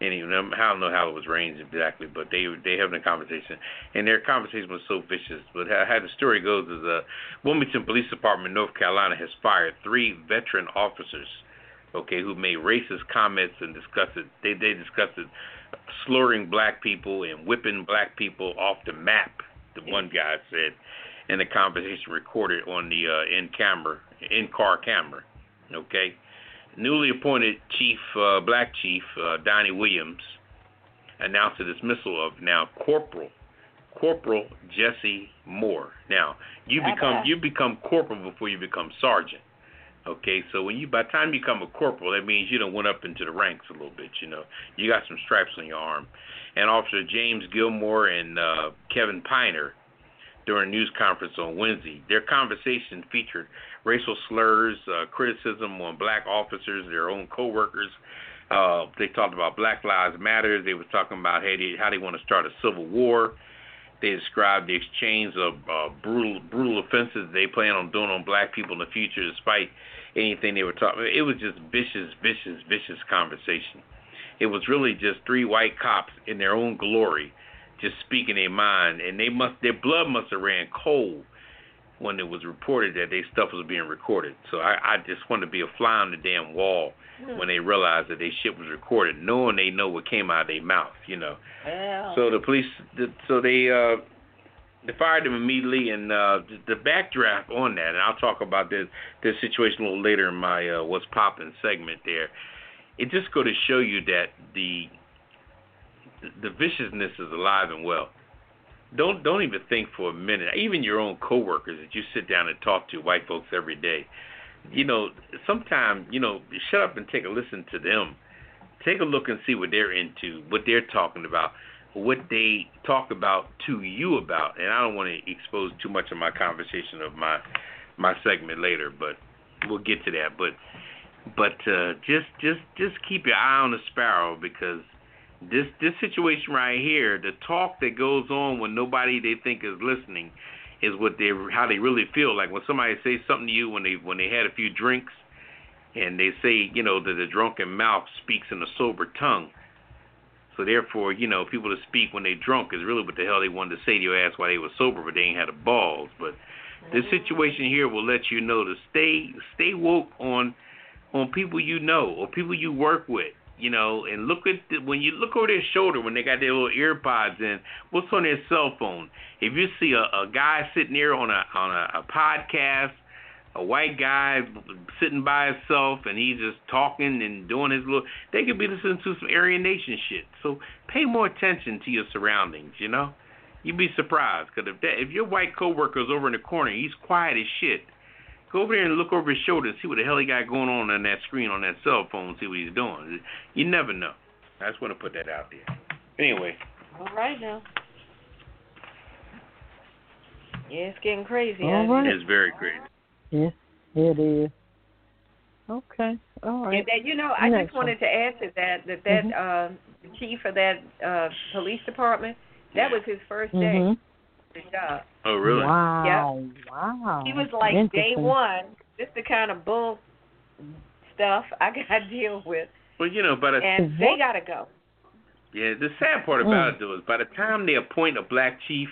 any I don't know how it was arranged exactly, but they they having a conversation, and their conversation was so vicious. But how, how the story goes is, uh, Wilmington Police Department, North Carolina, has fired three veteran officers, okay, who made racist comments and discussed it. They they discussed it, slurring black people and whipping black people off the map. The one guy said, in the conversation recorded on the uh, in camera, in car camera, okay newly appointed chief, uh, black chief uh, Donnie Williams, announced the dismissal of now Corporal Corporal Jesse Moore. Now you become you become corporal before you become sergeant. Okay, so when you by the time you become a corporal, that means you don't went up into the ranks a little bit. You know, you got some stripes on your arm. And Officer James Gilmore and uh, Kevin Piner during a news conference on Wednesday. Their conversation featured racial slurs, uh, criticism on black officers, their own coworkers. Uh, they talked about Black Lives Matter. They were talking about how they, how they want to start a civil war. They described the exchange of uh, brutal brutal offenses they plan on doing on black people in the future, despite anything they were talking. It was just vicious, vicious, vicious conversation. It was really just three white cops in their own glory just speaking their mind, and they must their blood must have ran cold when it was reported that their stuff was being recorded. So I, I just wanted to be a fly on the damn wall mm. when they realized that their shit was recorded, knowing they know what came out of their mouth, you know. Well. So the police, the, so they uh, they fired them immediately, and uh, the, the backdraft on that, and I'll talk about this this situation a little later in my uh, what's popping segment there. It just go to show you that the the viciousness is alive and well. Don't don't even think for a minute. Even your own coworkers that you sit down and talk to, white folks every day. You know, sometimes you know, shut up and take a listen to them. Take a look and see what they're into, what they're talking about, what they talk about to you about. And I don't want to expose too much of my conversation of my my segment later, but we'll get to that. But but uh, just just just keep your eye on the sparrow because this this situation right here, the talk that goes on when nobody they think is listening, is what they how they really feel. Like when somebody says something to you when they when they had a few drinks, and they say you know that the drunken mouth speaks in a sober tongue. So therefore, you know, people that speak when they drunk is really what the hell they wanted to say to your ass while they were sober, but they ain't had the balls. But this situation here will let you know to stay stay woke on on people you know or people you work with you know, and look at the, when you look over their shoulder when they got their little ear pods in, what's on their cell phone? If you see a, a guy sitting there on a on a, a podcast, a white guy sitting by himself and he's just talking and doing his little, they could be listening to some Aryan Nation shit. So pay more attention to your surroundings, you know. You'd be surprised because if that if your white coworker's over in the corner, he's quiet as shit Go over there and look over his shoulder and see what the hell he got going on on that screen on that cell phone. See what he's doing. You never know. I just want to put that out there. Anyway. All right now. Yeah, it's getting crazy. All right. It's very crazy. Yeah, it is. Okay. All right. And that, you know, I Next just wanted to add to that that that Mhm. uh, chief of that uh, police department, that was his first day Mhm. On the job. Oh, really? Wow. Wow. He was like day Interesting. one, just the kind of bull stuff I got to deal with, Well, you know, but the and they got to go. yeah, the sad part about mm. it though is by the time they appoint a black chief,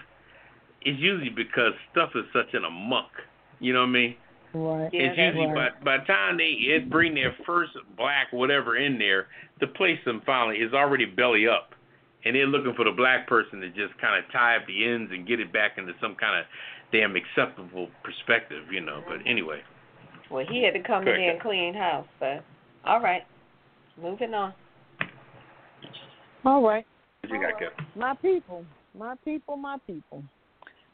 it's usually because stuff is such in a muck. You know what I mean? Right. Yeah, it's that's usually right. by by the time they it bring their first black whatever in there, the place them finally is already belly up, and they're looking for the black person to just kind of tie up the ends and get it back into some kind of damn acceptable perspective, you know. But anyway, Well, he had to come in Correct. there and clean house, but all right, moving on. All right. what you got, Kev? My people. My people. My people.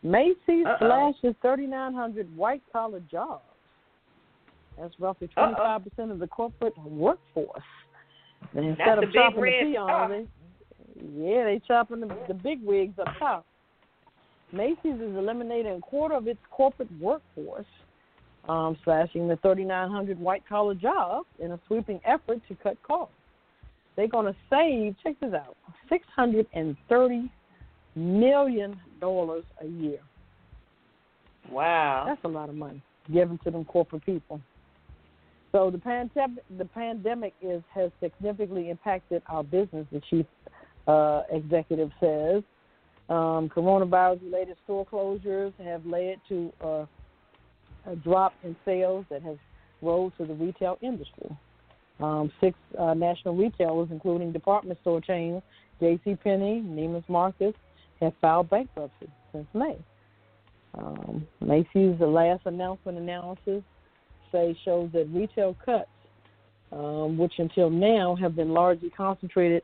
Macy's Uh-oh. slashes 3,900 white collar jobs. That's roughly 25 percent of the corporate workforce. And instead That's of the big chopping red the top. peons, they, yeah, they chopping the, the big wigs up top. Macy's is eliminating a quarter of its corporate workforce, um, slashing the 3,900 white collar jobs in a sweeping effort to cut costs. They're going to save, check this out, $630 million a year. Wow. That's a lot of money given to them corporate people. So the pandemic, the pandemic is has significantly impacted our business. The chief uh, executive says um, coronavirus-related store closures have led to uh, a drop in sales that has rolled to the retail industry. Um, six uh, national retailers, including department store chains J.C. Penney, Neiman's Marcus, have filed bankruptcy since May. Um, Macy's, the last announcement analysis say shows that retail cuts, um, which until now have been largely concentrated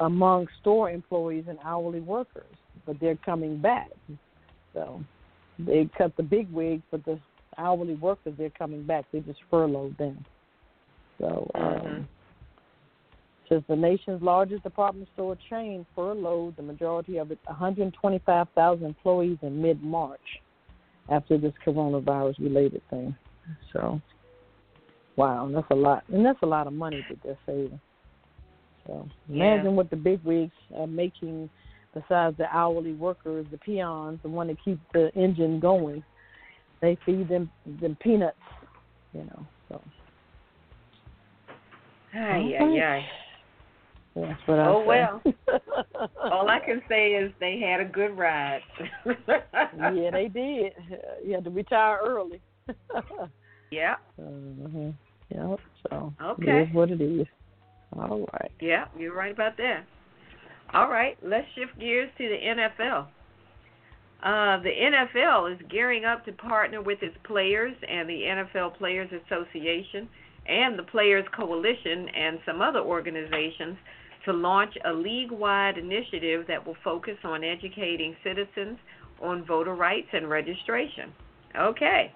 among store employees and hourly workers, but they're coming back. So they cut the big wigs, but the hourly workers they're coming back. They just furloughed them. So um, Mhm. says the nation's largest department store chain furloughed the majority of its 125,000 employees in mid-March after this coronavirus-related thing. So, wow, that's a lot, and that's a lot of money that they're saving. So, Yeah. imagine what the big wigs are making. Besides the hourly workers, the peons, the one that keep the engine going, they feed them them peanuts, you know. So Ay, Okay. ay, ay. that's what I Oh, say. well. [LAUGHS] All I can say is they had a good ride. yeah, they did. You had to retire early. yeah, [LAUGHS] uh-huh. Yep. So Okay. it is what it is. All right. yeah, you're right about that. All right, let's shift gears to the NFL. Uh, the NFL is gearing up to partner with its players and the NFL Players Association and the Players Coalition and some other organizations to launch a league wide initiative that will focus on educating citizens on voter rights and registration. Okay.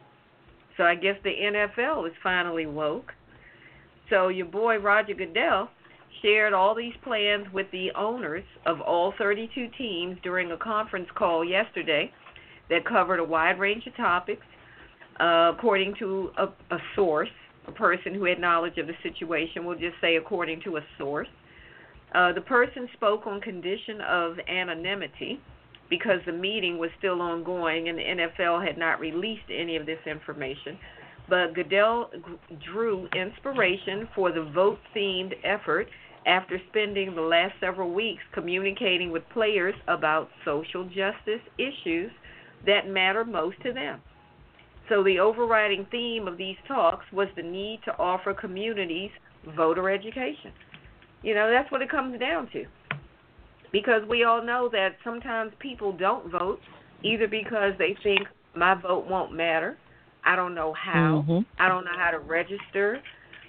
So I guess the NFL is finally woke. So your boy Roger Goodell shared all these plans with the owners of all 32 teams during a conference call yesterday that covered a wide range of topics. Uh, according to a, a source, a person who had knowledge of the situation, we'll just say according to a source. Uh, the person spoke on condition of anonymity because the meeting was still ongoing and the NFL had not released any of this information. But Goodell drew inspiration for the vote themed effort after spending the last several weeks communicating with players about social justice issues that matter most to them. So, the overriding theme of these talks was the need to offer communities voter education. You know, that's what it comes down to. Because we all know that sometimes people don't vote either because they think my vote won't matter. I don't know how. Mhm. I don't know how to register.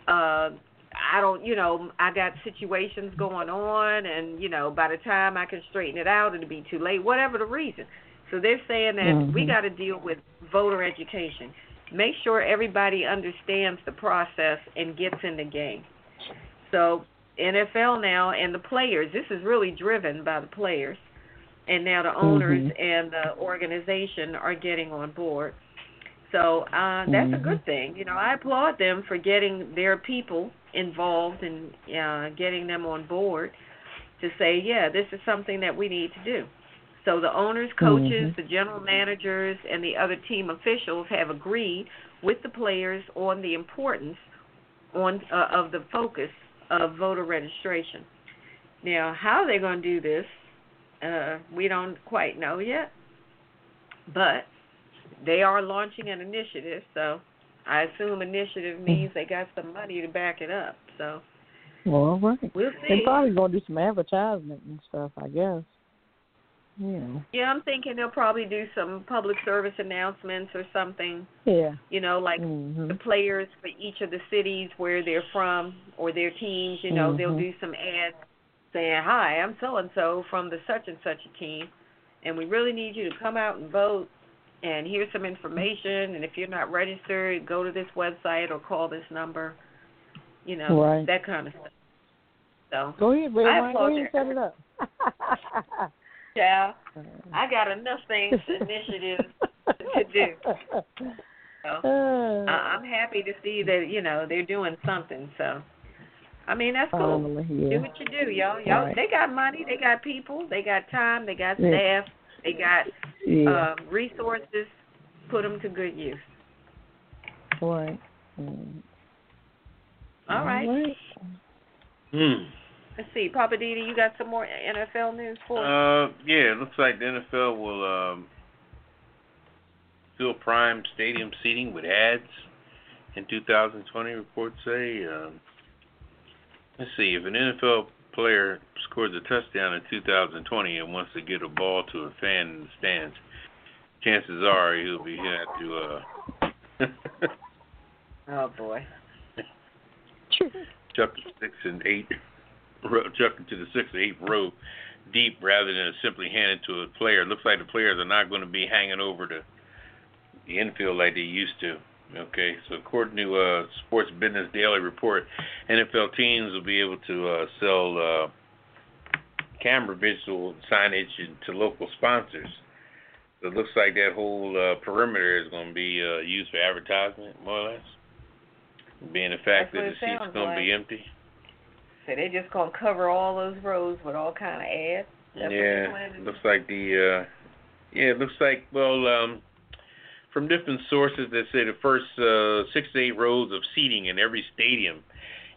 Uh I don't, you know, I got situations going on and, you know, by the time I can straighten it out it'll be too late, whatever the reason. So they're saying that we Mhm. got to deal with voter education. Make sure everybody understands the process and gets in the game. So NFL now and the players, this is really driven by the players. And now the owners Mhm. and the organization are getting on board. So uh, that's a Mhm. good thing. You know, I applaud them for getting their people involved and uh, getting them on board to say, yeah, this is something that we need to do. So the owners, coaches, Mhm. the general managers, and the other team officials have agreed with the players on the importance on uh, of the focus of voter registration. Now, how they're going to do this, uh, we don't quite know yet, but they are launching an initiative. So I assume initiative means they got some money to back it up. So Well, all right. we'll see. They're probably gonna do some advertisement and stuff, I guess. Yeah. Yeah, I'm thinking they'll probably do some public service announcements or something. Yeah. You know, like the Mhm. players for each of the cities where they're from or their teams, you know, they'll Mhm. do some ads saying, "Hi, I'm so and so from the such and such a team, and we really need you to come out and vote. And here's some information. And if you're not registered, go to this website or call this number. You know, Right. that kind of stuff. So, Go ahead, Red I Wine. Go ahead and set it up. [LAUGHS] yeah, I got enough things, initiatives to do. So, [LAUGHS] Uh, I'm happy to see that you know they're doing something. So, I mean that's cool. Finally, Do what you do, y'all. Y'all, Right. they got money, they got people, they got time, they got Yeah. Staff, they got Yeah. uh, resources. Put them to good use. right. Mm. All right. Hmm. Let's see, Poppa DD, you got some more NFL news for us? Uh, yeah, it looks like the NFL will um, fill prime stadium seating with ads in 2020. Reports say. Um, let's see, if an NFL player scores a touchdown in 2020 and wants to get a ball to a fan in the stands, chances are he'll be have to. Uh, [LAUGHS] oh boy. chuck the six and eight, row, chuck it to the six and eight row deep rather than simply hand it to a player. It looks like the players are not going to be hanging over the the infield like they used to. Okay, so according to uh, Sports Business Daily Report, NFL teams will be able to uh, sell uh, camera visual signage to local sponsors. So it looks like that whole uh, perimeter is going to be uh, used for advertisement, more or less. Being the fact That's that the seat's going to be empty. So they're just gonna cover all those rows with all kind of ads. That's yeah, to looks like the uh yeah, it looks like well um from different sources that say the first uh six to eight rows of seating in every stadium,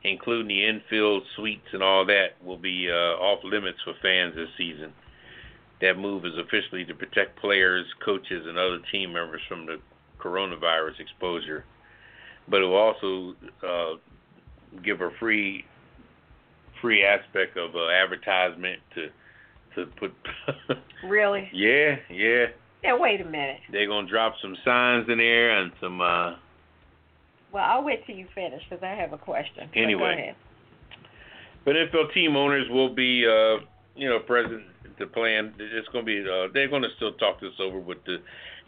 including the infield suites and all that, will be uh off limits for fans this season. That move is officially to protect players, coaches and other team members from the coronavirus exposure. But it will also uh give a free free aspect of uh, advertisement to to put [LAUGHS] Really? yeah yeah Now wait a minute. they're gonna drop some signs in there and some uh Well, I'll wait till you finish because I have a question. Anyway. ahead. but NFL team owners will be uh you know present to plan it's gonna be uh they're gonna still talk this over with the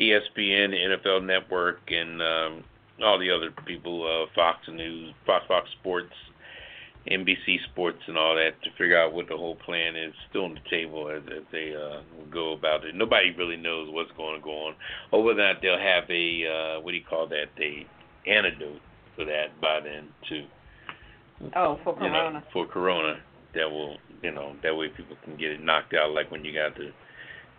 ESPN the NFL network and um all the other people uh Fox News Fox Fox Sports NBC Sports and all that to figure out what the whole plan is still on the table as, as they uh, go about it. Nobody really knows what's going to go on, or whether or not they'll have a uh, what do you call that? A antidote for that by then too. Oh, for You know, Corona. for Corona, that will you know that way people can get it knocked out like when you got the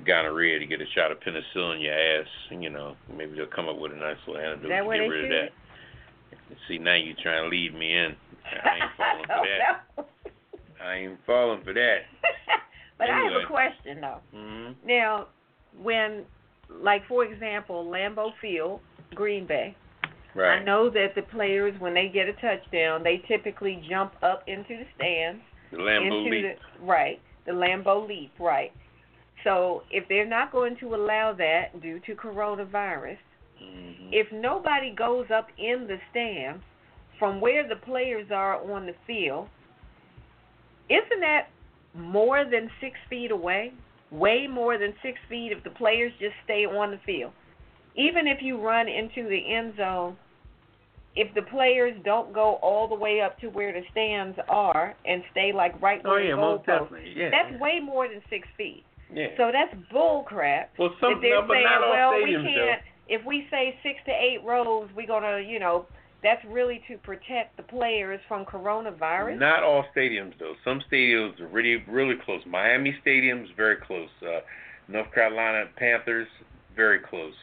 gonorrhea to get a shot of penicillin in your ass. You know, maybe they'll come up with a nice little antidote that to get rid of that. See, now you're trying to lead me in. I ain't [LAUGHS] falling for that. Oh, I ain't falling for that. [LAUGHS] but I have a question though. hmm Now, when, like for example, Lambeau Field, Green Bay. Right. I know that the players, when they get a touchdown, they typically jump up into the stands The Lambeau Leap. the right, the Lambeau Leap, right. So if they're not going to allow that due to coronavirus, Mhm. if nobody goes up in the stands from where the players are on the field, isn't that more than six feet away? Way more than six feet if the players just stay on the field. Even if you run into the end zone, if the players don't go all the way up to where the stands are and stay like right Oh yeah, the most goalpost, definitely. Yeah. that's way more than six feet. yeah. So that's bull crap. well, some they're no, saying, not all well, we stadiums can't. If we say six to eight rows, we're gonna, you know, that's really to protect the players from coronavirus. Not all stadiums though. Some stadiums are really really close. Miami Stadium's very close. Uh, North Carolina Panthers very close.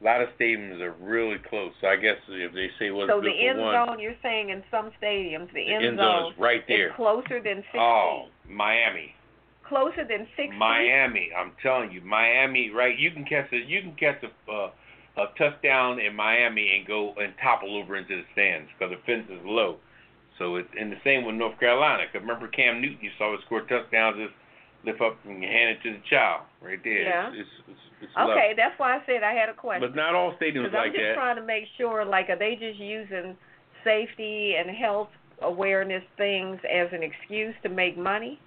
A lot of stadiums are really close. So I guess if they say what's so good the end one, zone, you're saying in some stadiums, the, the end, end zone is right there. is closer than six Oh, Oh, Miami. Closer than six feet. Miami, I'm telling you, Miami, right? You can catch a you can catch a uh, a touchdown in Miami and go and topple over into the stands because the fence is low. So it's and the same with North Carolina. Cause remember Cam Newton, you saw him score touchdowns, just lift up and hand it to the child right there. Yeah. It's, it's, it's, it's low. Okay, that's why I said I had a question. But not all stadiums Because I'm just that. trying to make sure, like, are they just using safety and health awareness things as an excuse to make money?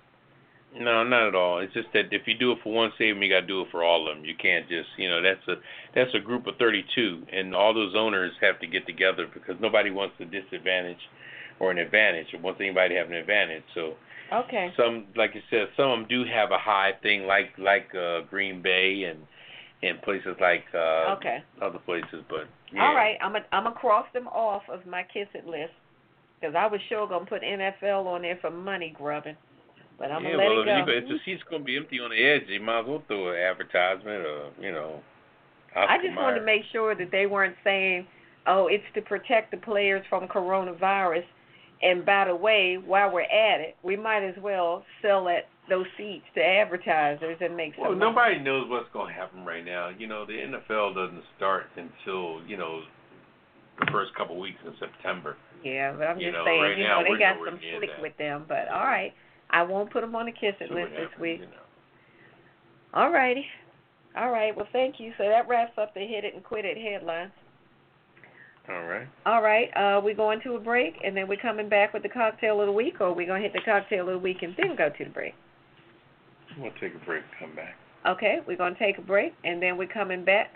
No, not at all. It's just that if you do it for one stadium, you got to do it for all of them. You can't just, you know, that's a that's a group of 32, and all those owners have to get together because nobody wants a disadvantage or an advantage, or wants anybody to have an advantage. So Okay. some, like you said, some of them do have a high thing, like like uh, Green Bay and and places like uh, Okay. other places. But yeah. All right, I'm gonna I'm gonna cross them off of my kiss it list because I was sure gonna put NFL on there for money grubbing, but I'm yeah, gonna let well, it go. if, if the seat's gonna be empty on the edge, you might as well throw an advertisement or you know. I Oscar just wanted to make sure that they weren't saying, "Oh, it's to protect the players from coronavirus." And by the way, while we're at it, we might as well sell that those seats to advertisers and make some Well, nobody knows what's going to happen right now. You know, the NFL doesn't start until you know the first couple weeks in September. Yeah, but I'm You just know, saying, right you now know, they got some slick with them. But all right, I won't put them on the kiss it list this week. You know. All righty. All right. Well, thank you. So that wraps up the hit it and quit it headlines. All right. All right. Uh, we going to a break, and then we're coming back with the cocktail of the week, or we gonna hit the cocktail of the week and then go to the break. We'll take a break. Come back. Okay. We're gonna take a break, and then we're coming back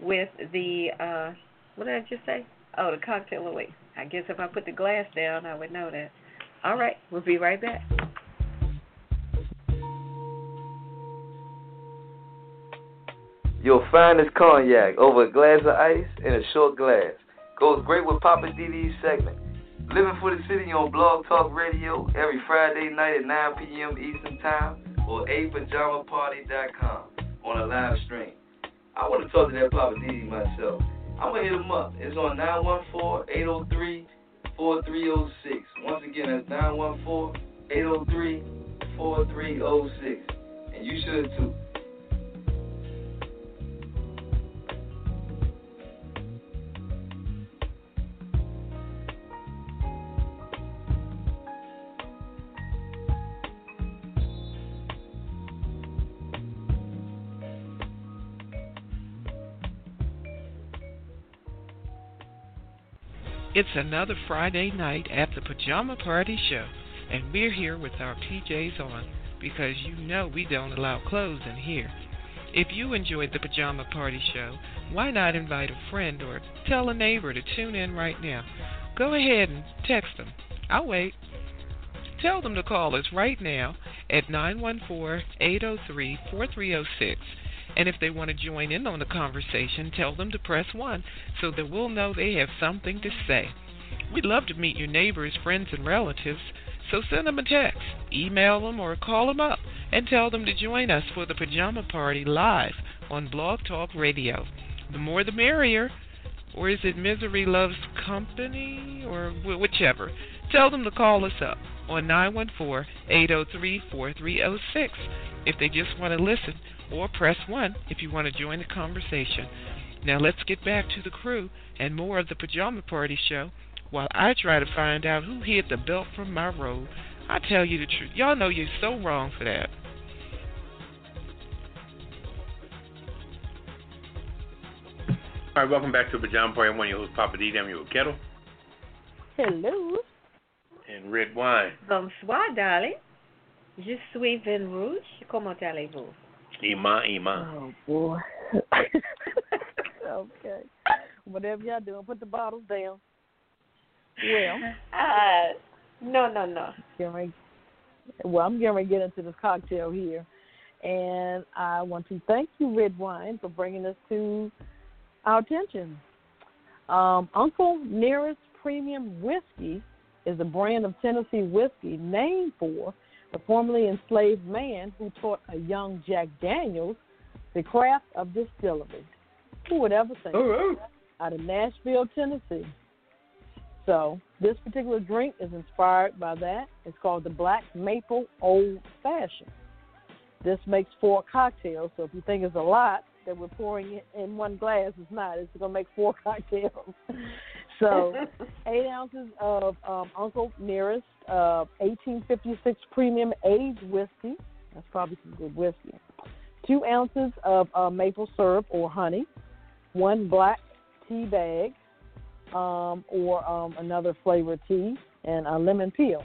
with the uh, what did I just say? Oh, the cocktail of the week. I guess if I put the glass down, I would know that. All right. We'll be right back. Your finest cognac over a glass of ice in a short glass. Goes great with Poppa DD's segment. Living for the City on Blog Talk Radio every Friday night at 9 p.m. Eastern Time or apajamaparty.com on a live stream. I want to talk to that Papa DD myself. I'm going to hit him up. It's on 914-803-4306. Once again, that's 914-803-4306. And you should too. It's another Friday night at the Pajama Party Show, and we're here with our PJs on because you know we don't allow clothes in here. If you enjoyed the Pajama Party Show, why not invite a friend or tell a neighbor to tune in right now? Go ahead and text them. I'll wait. Tell them to call us right now at 914 803 4306. And if they want to join in on the conversation, tell them to press 1 so that we'll know they have something to say. We'd love to meet your neighbors, friends, and relatives, so send them a text, email them, or call them up and tell them to join us for the Pajama Party live on Blog Talk Radio. The more the merrier. Or is it Misery Loves Company? Or whichever. Tell them to call us up on 914 803 4306 if they just want to listen, or press 1 if you want to join the conversation. Now let's get back to the crew and more of the Pajama Party Show while I try to find out who hid the belt from my robe I tell you the truth. Y'all know you're so wrong for that. All right, welcome back to Pajama Party. I'm one of your hosts, Poppa D. I'm your Ketel. Hello. And Redwine. Bonsoir, darling. Je suis vin rouge. Comment allez-vous? Iman, Iman. Oh boy. [LAUGHS] okay. Whatever y'all doing, put the bottles down. Well. Uh, no, no, no. Well, I'm getting ready to get into this cocktail here, and I want to thank you, Redwine, for bringing this to our attention. Um, Uncle Nearest Premium Whiskey is a brand of Tennessee whiskey named for the formerly enslaved man who taught a young Jack Daniels the craft of distillery. Who would ever think? Out of Nashville, Tennessee. So this particular drink is inspired by that. It's called the Black Maple Old Fashioned. This makes four cocktails. So if you think it's a lot that we're pouring in one glass, it's not. It's going to make four [LAUGHS] cocktails. [LAUGHS] so eight ounces of um, Uncle Nearest uh, 1856 Premium Aged Whiskey. That's probably some good whiskey. Two ounces of uh, maple syrup or honey. One black tea bag um, or um, another flavored tea, and a lemon peel.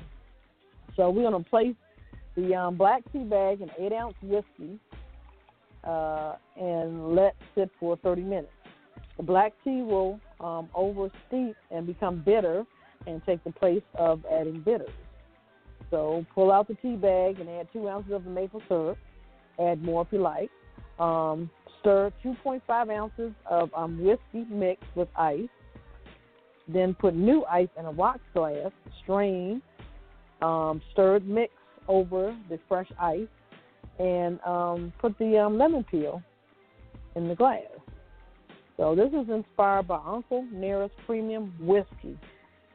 So we're going to place the um, black tea bag in eight ounce whiskey uh, and let sit for 30 minutes. Black tea will um, oversteep and become bitter and take the place of adding bitters. So pull out the tea bag and add two ounces of the maple syrup. Add more if you like. Um, stir 2.5 ounces of um, whiskey mixed with ice. Then put new ice in a rocks glass. Strain. Um, stirred mix over the fresh ice, and um, put the um, lemon peel in the glass. So this is inspired by Uncle Nearest Premium Whiskey.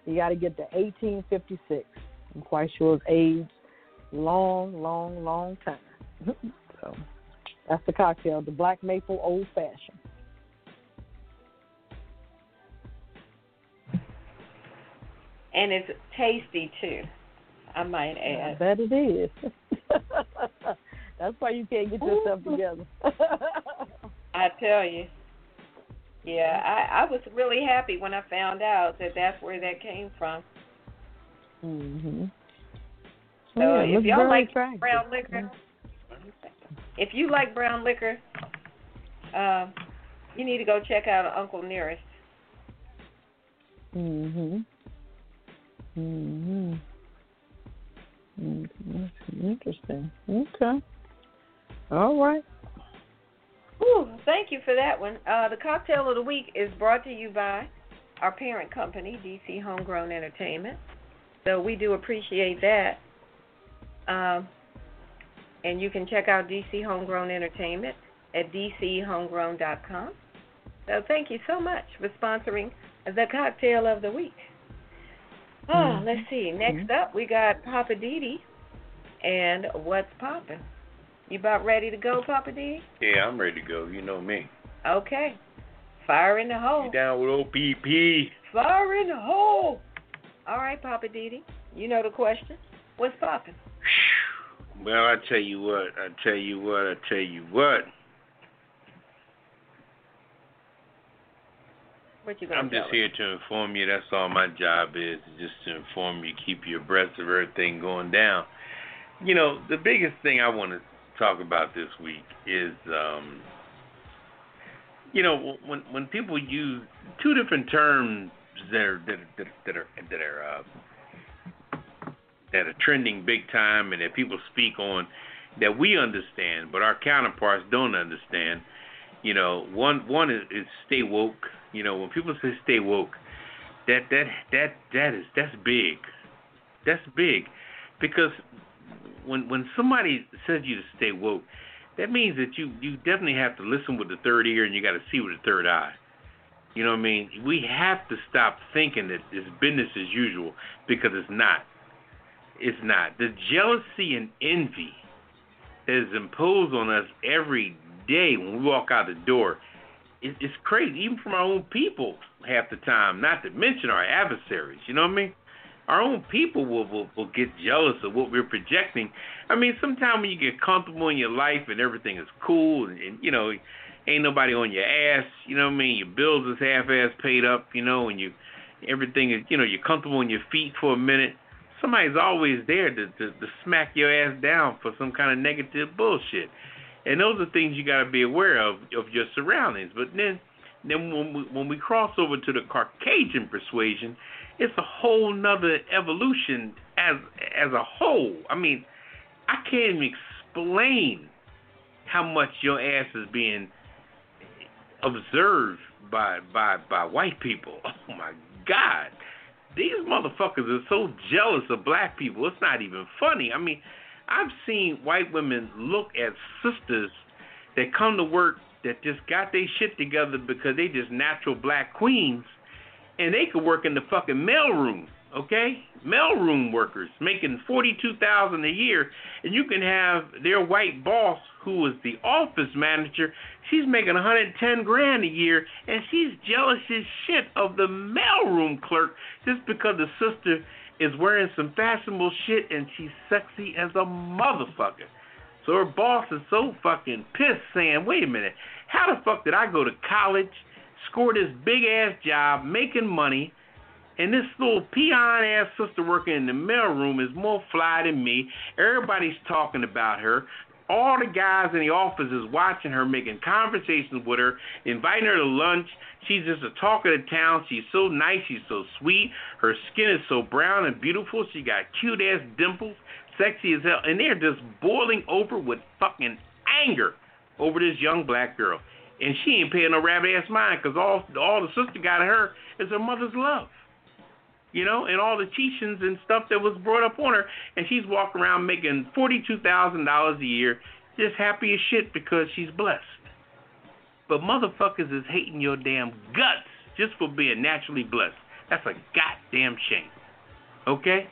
You got to get the 1856. I'm quite sure it's aged long, long, long time. [LAUGHS] so that's the cocktail, the Black Maple Old Fashioned. And it's tasty too. I might add. I bet it is. [LAUGHS] that's why you can't get yourself [LAUGHS] together. I tell you. Yeah, I, I was really happy when I found out that that's where that came from. Mhm. So yeah, if y'all like attractive. brown liquor, if you like brown liquor, uh, you need to go check out Uncle Nearest. Mhm. Mhm. Mhm. Interesting. Okay. All right. Whew, thank you for that one. Uh, the cocktail of the week is brought to you by our parent company, DC Homegrown Entertainment. So we do appreciate that. Um, and you can check out DC Homegrown Entertainment at dchomegrown.com. So thank you so much for sponsoring the cocktail of the week. Oh, let's see. Next up, we got Poppa DD and What's Poppin'. You about ready to go, Poppa D? Yeah, I'm ready to go. You know me. Okay. Fire in the hole. You down with OPP? Fire in the hole. All right, Poppa DD. You know the question. What's poppin'? Well, I tell you what. I tell you what. I tell you what. What you gonna I'm just us? here to inform you. That's all my job is, just to inform you, keep you abreast of everything going down. You know, the biggest thing I want to talk about this week is, um, you know, when when people use two different terms that are that are, that are that are uh, that are trending big time, and that people speak on that we understand, but our counterparts don't understand. You know, one one is, is stay woke. You know, when people say stay woke, that that that that is that's big. That's big, because when when somebody says you to stay woke, that means that you you definitely have to listen with the third ear and you got to see with the third eye. You know what I mean? We have to stop thinking that it's business as usual because it's not. It's not. The jealousy and envy that is imposed on us every day when we walk out the door, it, it's crazy. Even from our own people, half the time. Not to mention our adversaries. You know what I mean? Our own people will, will will get jealous of what we're projecting. I mean, sometimes when you get comfortable in your life and everything is cool and, and you know, ain't nobody on your ass, you know what I mean? Your bills is half ass paid up, you know, and you everything is you know, you're comfortable on your feet for a minute. Somebody's always there to, to, to smack your ass down for some kind of negative bullshit. And those are things you gotta be aware of of your surroundings. But then then when we when we cross over to the Caucasian persuasion, it's a whole nother evolution as as a whole. I mean, I can't even explain how much your ass is being observed by by by white people. [LAUGHS] Oh my God, these motherfuckers are so jealous of black people. It's not even funny. I mean, I've seen white women look at sisters that come to work that just got their shit together because they just natural black queens and they could work in the fucking mailroom, okay? Mailroom workers making forty-two thousand a year, and you can have their white boss, who is the office manager. She's making 110 grand a year, and she's jealous as shit of the mailroom clerk just because the sister is wearing some fashionable shit and she's sexy as a motherfucker. So her boss is so fucking pissed, saying, "Wait a minute, how the fuck did I go to college?" Score this big ass job, making money, and this little peon ass sister working in the mailroom is more fly than me. Everybody's talking about her. All the guys in the office is watching her, making conversations with her, inviting her to lunch. She's just a talk of the town. She's so nice. She's so sweet. Her skin is so brown and beautiful. She got cute ass dimples, sexy as hell. And they're just boiling over with fucking anger over this young black girl and she ain't paying no rabbit ass mind because all all the sister got her is her mother's love, you know, and all the teachings and stuff that was brought up on her, and she's walking around making forty two thousand dollars a year, just happy as shit because she's blessed. But motherfuckers is hating your damn guts just for being naturally blessed. That's a goddamn shame. Okay?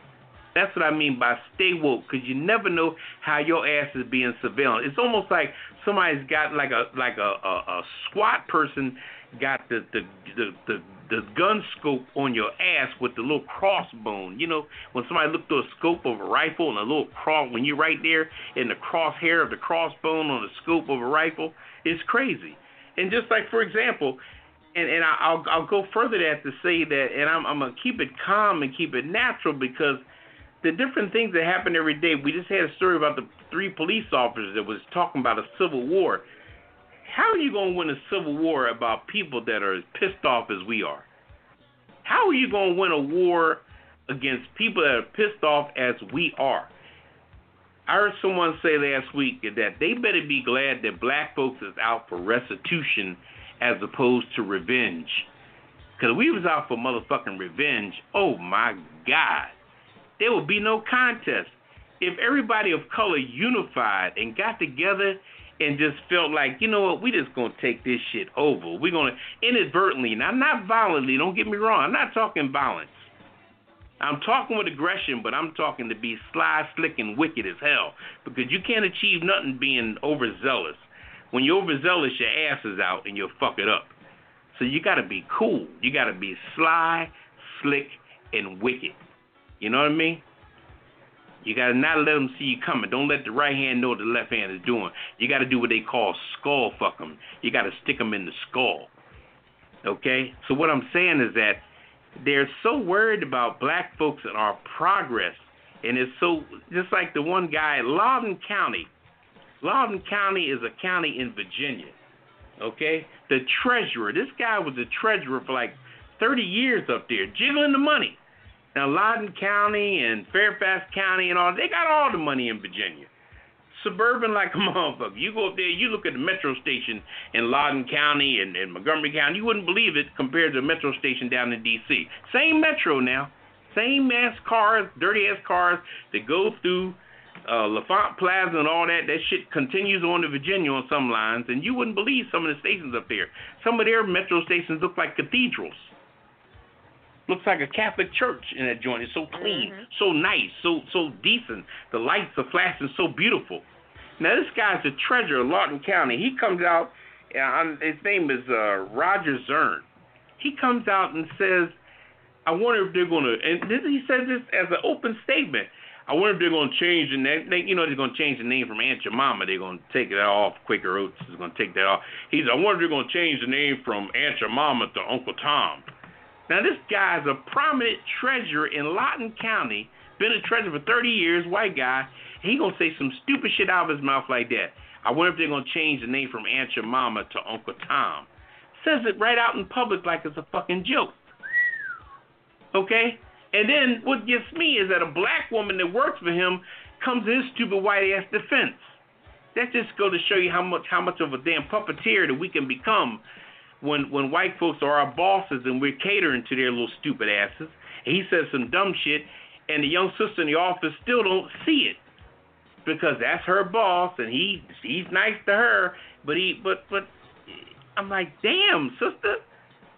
That's what I mean by stay woke, because you never know how your ass is being surveilled. It's almost like somebody's got like a like a a, a SWAT person got the the, the the the gun scope on your ass with the little crossbone. You know, when somebody looked through a scope of a rifle and a little cross, when you're right there in the crosshair of the crossbone on the scope of a rifle, it's crazy. And just like for example, and and I'll I'll go further that to say that, and I'm I'm gonna keep it calm and keep it natural because the different things that happen every day. We just had a story about the three police officers that was talking about a civil war. How are you going to win a civil war about people that are as pissed off as we are? How are you going to win a war against people that are pissed off as we are? I heard someone say last week that they better be glad that black folks is out for restitution as opposed to revenge. Because we was out for motherfucking revenge. Oh my God there would be no contest. If everybody of color unified and got together and just felt like, you know what, we just gonna take this shit over. We're gonna inadvertently, now not violently, don't get me wrong, I'm not talking violence. I'm talking with aggression, but I'm talking to be sly, slick, and wicked as hell. Because you can't achieve nothing being overzealous. When you're overzealous, your ass is out and you'll fuck it up. So you gotta be cool. You gotta be sly, slick, and wicked. You know what I mean? You gotta not let them see you coming. Don't let the right hand know what the left hand is doing. You gotta do what they call skull fuck them. You gotta stick them in the skull. Okay? So what I'm saying is that they're so worried about black folks and our progress, and it's so just like the one guy, Loudoun County. Loudoun County is a county in Virginia. Okay? The treasurer. This guy was a treasurer for like 30 years up there, jiggling the money. Now, Loudoun County and Fairfax County and all, they got all the money in Virginia. Suburban like a [LAUGHS] motherfucker. You go up there, you look at the metro station in Loudoun County and, and Montgomery County, you wouldn't believe it compared to the metro station down in D.C. Same metro now. Same ass cars, dirty ass cars that go through uh, L'Enfant Plaza and all that. That shit continues on to Virginia on some lines, and you wouldn't believe some of the stations up there. Some of their metro stations look like cathedrals. Looks like a Catholic church in that joint. It's so clean, mm-hmm. so nice, so so decent. The lights are flashing so beautiful. Now this guy's the treasurer of Loudoun County. He comes out. Uh, his name is uh, Roger Zurn. He comes out and says I wonder if they're gonna. And this, he says this as an open statement. I wonder if they're gonna change the name. They, you know, they're gonna change the name from Aunt Jemima. They're gonna take it off. Quaker Oats is gonna take that off. He's. I wonder if they're gonna change the name from Aunt Jemima to Uncle Tom. Now this guy's a prominent treasurer in Loudoun County. Been a treasurer for 30 years. White guy. He gonna say some stupid shit out of his mouth like that. I wonder if they're gonna change the name from Aunt Jemima to Uncle Tom. Says it right out in public like it's a fucking joke. Okay? And then what gets me is that a black woman that works for him comes to his stupid white ass defense. That just go to show you how much how much of a damn puppeteer that we can become when when white folks are our bosses and we're catering to their little stupid asses. And he says some dumb shit, and the young sister in the office still don't see it because that's her boss and he he's nice to her, but he but but I'm like, damn sister,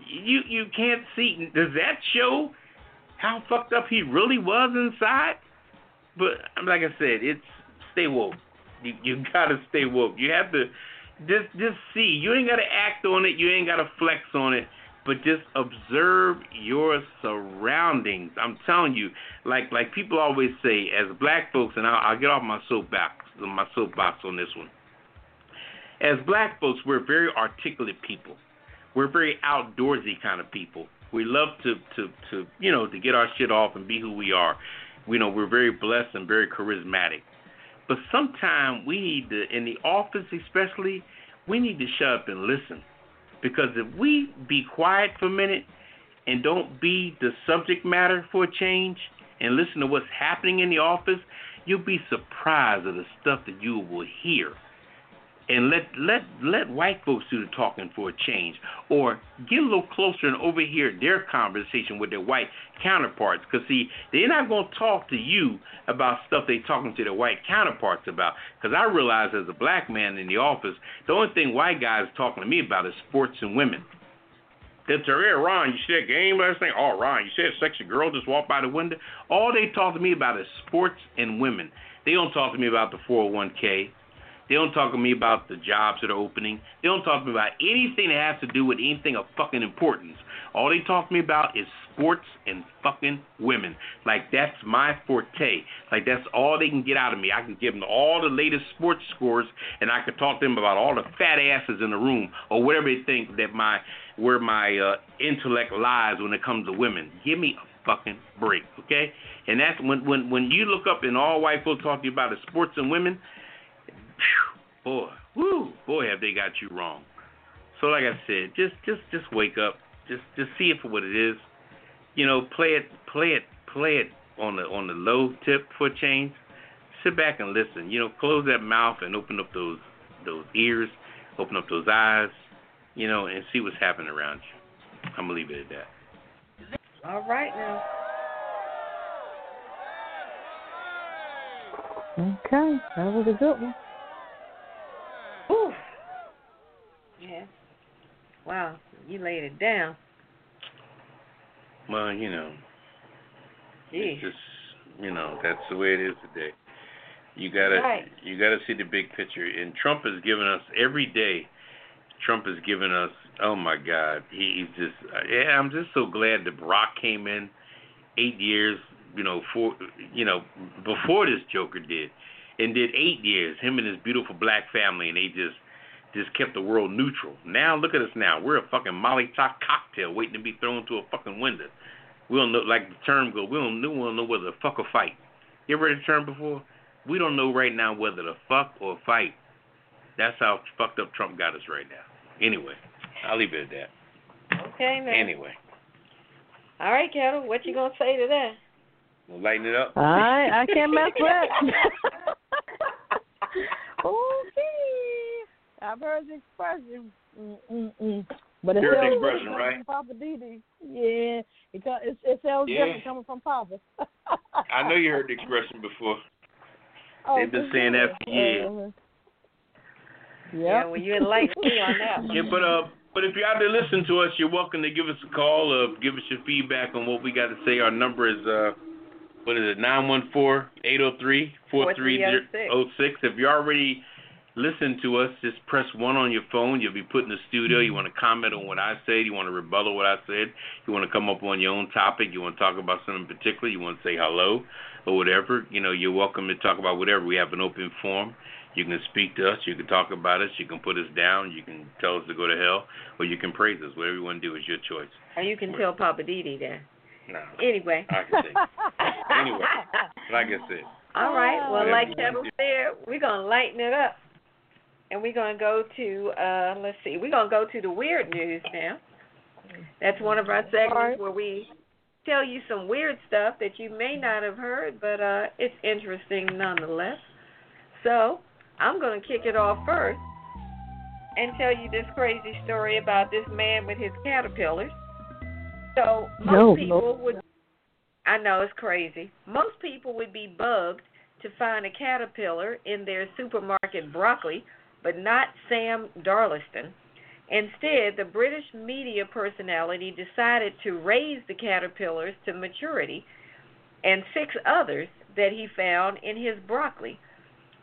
you you can't see. Does that show how fucked up he really was inside. But like I said, it's stay woke. You you gotta stay woke. You have to just just see. You ain't gotta act on it. You ain't gotta flex on it. But just observe your surroundings. I'm telling you, like like people always say, as black folks, and I'll, I'll get off my soapbox my soapbox on this one. As black folks, we're very articulate people. We're very outdoorsy kind of people. We love to to to you know to get our shit off and be who we are. We know we're very blessed and very charismatic. But sometimes we need to, in the office especially, we need to shut up and listen. Because if we be quiet for a minute and don't be the subject matter for a change and listen to what's happening in the office, you'll be surprised at the stuff that you will hear and let let let white folks do the talking for a change, or get a little closer and overhear their conversation with their white counterparts. Because see, they're not going to talk to you about stuff they're talking to their white counterparts about. Because I realize as a black man in the office, the only thing white guys are talking to me about is sports and women. Tell hey, Ron, you see that game last night? Oh, Ron, you see that sexy girl just walked by the window? All they talk to me about is sports and women. They don't talk to me about the 401k. They don't talk to me about the jobs that are opening. They don't talk to me about anything that has to do with anything of fucking importance. All they talk to me about is sports and fucking women. Like that's my forte. Like that's all they can get out of me. I can give them all the latest sports scores, and I can talk to them about all the fat asses in the room or whatever they think that my where my uh, intellect lies when it comes to women. Give me a fucking break, okay? And that's when when when you look up and all white folks talk to you about is sports and women boy, woo, boy, have they got you wrong. So, like I said, just just just wake up, just just see it for what it is. You know, play it, play it, play it on the on the low tip for change. Sit back and listen. You know, close that mouth and open up those those ears, open up those eyes. You know, and see what's happening around you. I'm gonna leave it at that. All right now. Okay, that was a good one. Ooh. Yeah. Wow, you laid it down. Well, you know, Gee. it's just you know that's the way it is today. You gotta Right. you gotta see the big picture. And Trump has given us every day. Trump has given us. Oh my God, he, he's just. Yeah, I'm just so glad that Barack came in eight years. You know, for you know before this Joker did, and did eight years. Him and his beautiful black family, and they just just kept the world neutral. Now look at us now. We're a fucking Molotov cocktail waiting to be thrown to a fucking window. We don't know, like the term go. We don't, we don't know whether to fuck or fight. You ever heard the term before? We don't know right now whether to fuck or fight. That's how fucked up Trump got us right now. Anyway, I'll leave it at that. Okay, man. Anyway, All right, Ketel, what you gonna say to that? we'll lighten it up. I I can't mess with it. [LAUGHS] [LAUGHS] okay. I've heard the expression. Mm-mm-mm. But it Heard the sounds expression, right? From Poppa DD. Yeah, it, it, it sounds Yeah. different coming from Poppa. I know you heard the [LAUGHS] expression before. Oh, They've been saying that sure. for years. Uh, Yeah, Yep. well, you enlightened me on that. [LAUGHS] Yeah, but uh, but if you're out there listening to us, you're welcome to give us a call. Uh, give us your feedback on what we got to say. Our number is uh, what is it? Nine one four eight zero three four three zero six. If you're already listen to us, just press one on your phone. You'll be put in the studio. You want to comment on what I said. You want to rebuttal what I said. You want to come up on your own topic. You want to talk about something particular. You want to say hello or whatever. You know, you're welcome to talk about whatever. We have an open forum. You can speak to us. You can talk about us. You can put us down. You can tell us to go to hell, or you can praise us. Whatever you want to do is your choice. Or you can tell Poppa DD that. No. Anyway. I can say. [LAUGHS] anyway, like I said. All right. Well, Whatever like you Ketel want said, we're gonna lighten it up, and we're gonna go to uh let's see, we're gonna go to the weird news now. That's one of our segments Alright. where we tell you some weird stuff that you may not have heard, but uh it's interesting nonetheless. So I'm gonna kick it off first and tell you this crazy story about this man with his caterpillars. So most No, people would I know it's crazy. Most people would be bugged to find a caterpillar in their supermarket broccoli, but not Sam Darlaston. Instead, the British media personality decided to raise the caterpillars to maturity and six others that he found in his broccoli.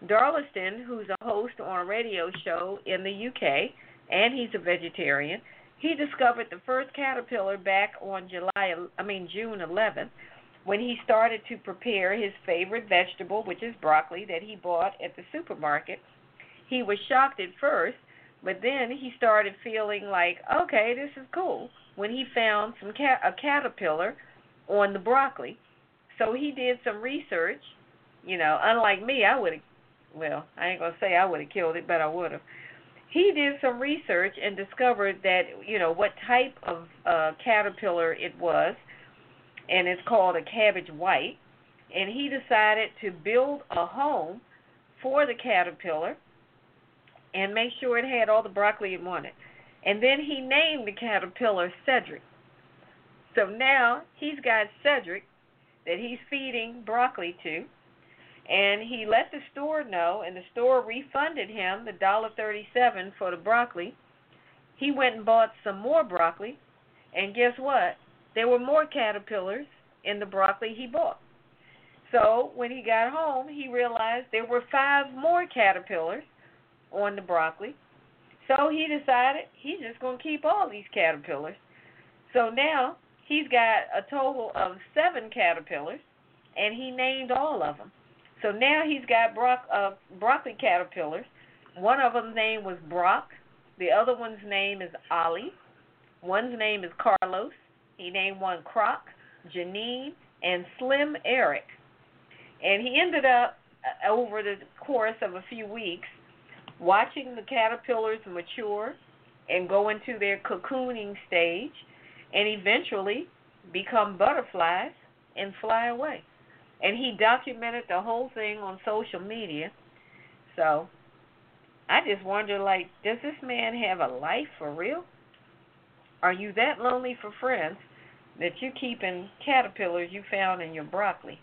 Darlaston, who's a host on a radio show in the UK, and he's a vegetarian, he discovered the first caterpillar back on July, I mean June 11th, when he started to prepare his favorite vegetable, which is broccoli, that he bought at the supermarket. He was shocked at first, but then he started feeling like, okay, this is cool. When he found some cat a caterpillar on the broccoli, so he did some research. You know, unlike me, I would have. Well, I ain't gonna say I would have killed it, but I would have. He did some research and discovered that you know what type of uh, caterpillar it was, and it's called a cabbage white. And he decided to build a home for the caterpillar and make sure it had all the broccoli it wanted. And then he named the caterpillar Cedric. So now he's got Cedric that he's feeding broccoli to, and he let the store know, and the store refunded him the dollar thirty-seven for the broccoli. He went and bought some more broccoli, and guess what? There were more caterpillars in the broccoli he bought. So when he got home, he realized there were five more caterpillars on the broccoli. So he decided he's just going to keep all these caterpillars. So now he's got a total of seven caterpillars, and he named all of them. So now he's got bro- uh, broccoli caterpillars. One of them's name was Brock. The other one's name is Ollie. One's name is Carlos. He named one Croc, Janine, and Slim Eric. And he ended up, uh, over the course of a few weeks, watching the caterpillars mature and go into their cocooning stage and eventually become butterflies and fly away. And he documented the whole thing on social media. So I just wonder like, does this man have a life for real? Are you that lonely for friends that you're keeping caterpillars you found in your broccoli?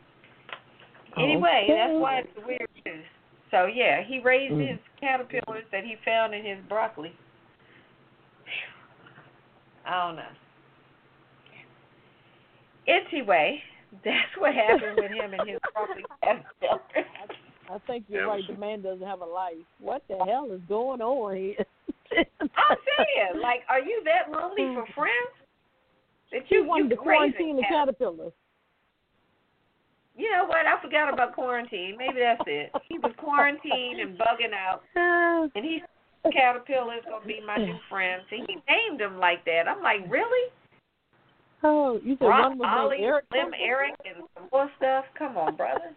Anyway, Okay. that's why it's weird news. So yeah, he raised Mm. his caterpillars that he found in his broccoli. I don't know. Anyway, [LAUGHS] that's what happened with him and his broccoli caterpillars. [LAUGHS] I think you're right. The man doesn't have a life. What the hell is going on here? I'm saying, like, are you that lonely for [LAUGHS] friends? That you wanted you to quarantine the caterpillar. You know what? I forgot about quarantine. Maybe that's it. He was quarantined and bugging out, and he is gonna be my new friend. And he named him like that. I'm like, really? Oh, you said Rock, one was Ollie, named Eric. Slim, Eric, and some more stuff. Come on, brother.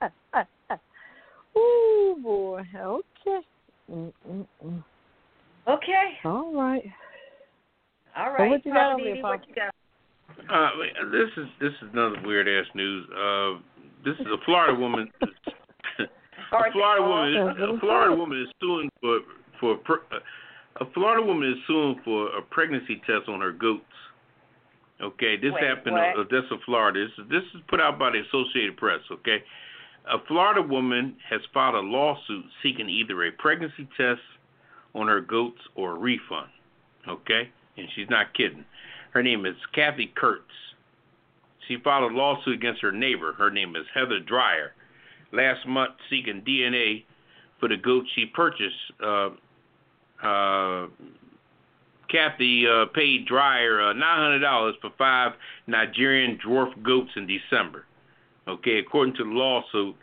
[LAUGHS] oh boy. Okay. Mm-mm-mm. Okay. All right. All right. what you got Poppa over there, DD, what you got? Uh, this is this is another weird ass news. Uh, this is a Florida woman. [LAUGHS] a Florida woman. A Florida woman is suing for for pre- a Florida woman is suing for a pregnancy test on her goats. Okay, this Wait, happened. what? Uh, this is Florida. This is this is put out by the Associated Press. Okay, a Florida woman has filed a lawsuit seeking either a pregnancy test on her goats or a refund. Okay, and she's not kidding. Her name is Kathy Kurtz. She filed a lawsuit against her neighbor. Her name is Heather Dreyer. Last month, seeking DNA for the goat she purchased. Uh, uh, Kathy uh, paid Dreyer uh, $900 for five Nigerian dwarf goats in December. Okay, according to the lawsuit,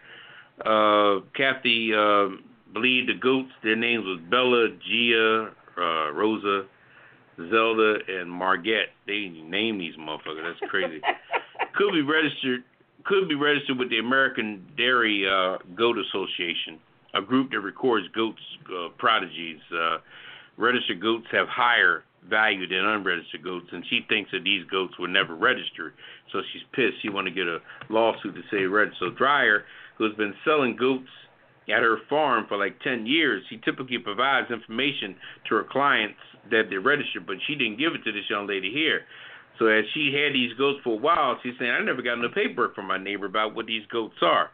uh, Kathy uh, believed the goats, their names was Bella, Gia, uh, Rosa, Zelda, and Margette. They name these motherfuckers. That's crazy. [LAUGHS] could be registered. Could be registered with the American Dairy uh, Goat Association, a group that records goats uh, prodigies. Registered goats have higher value than unregistered goats, and she thinks that these goats were never registered. So she's pissed. She want to get a lawsuit to say registered. So Dreyer, who has been selling goats at her farm for like 10 years, she typically provides information to her clients that they're registered, but she didn't give it to this young lady here. So as she had these goats for a while, she's saying, I never got no paperwork from my neighbor about what these goats are.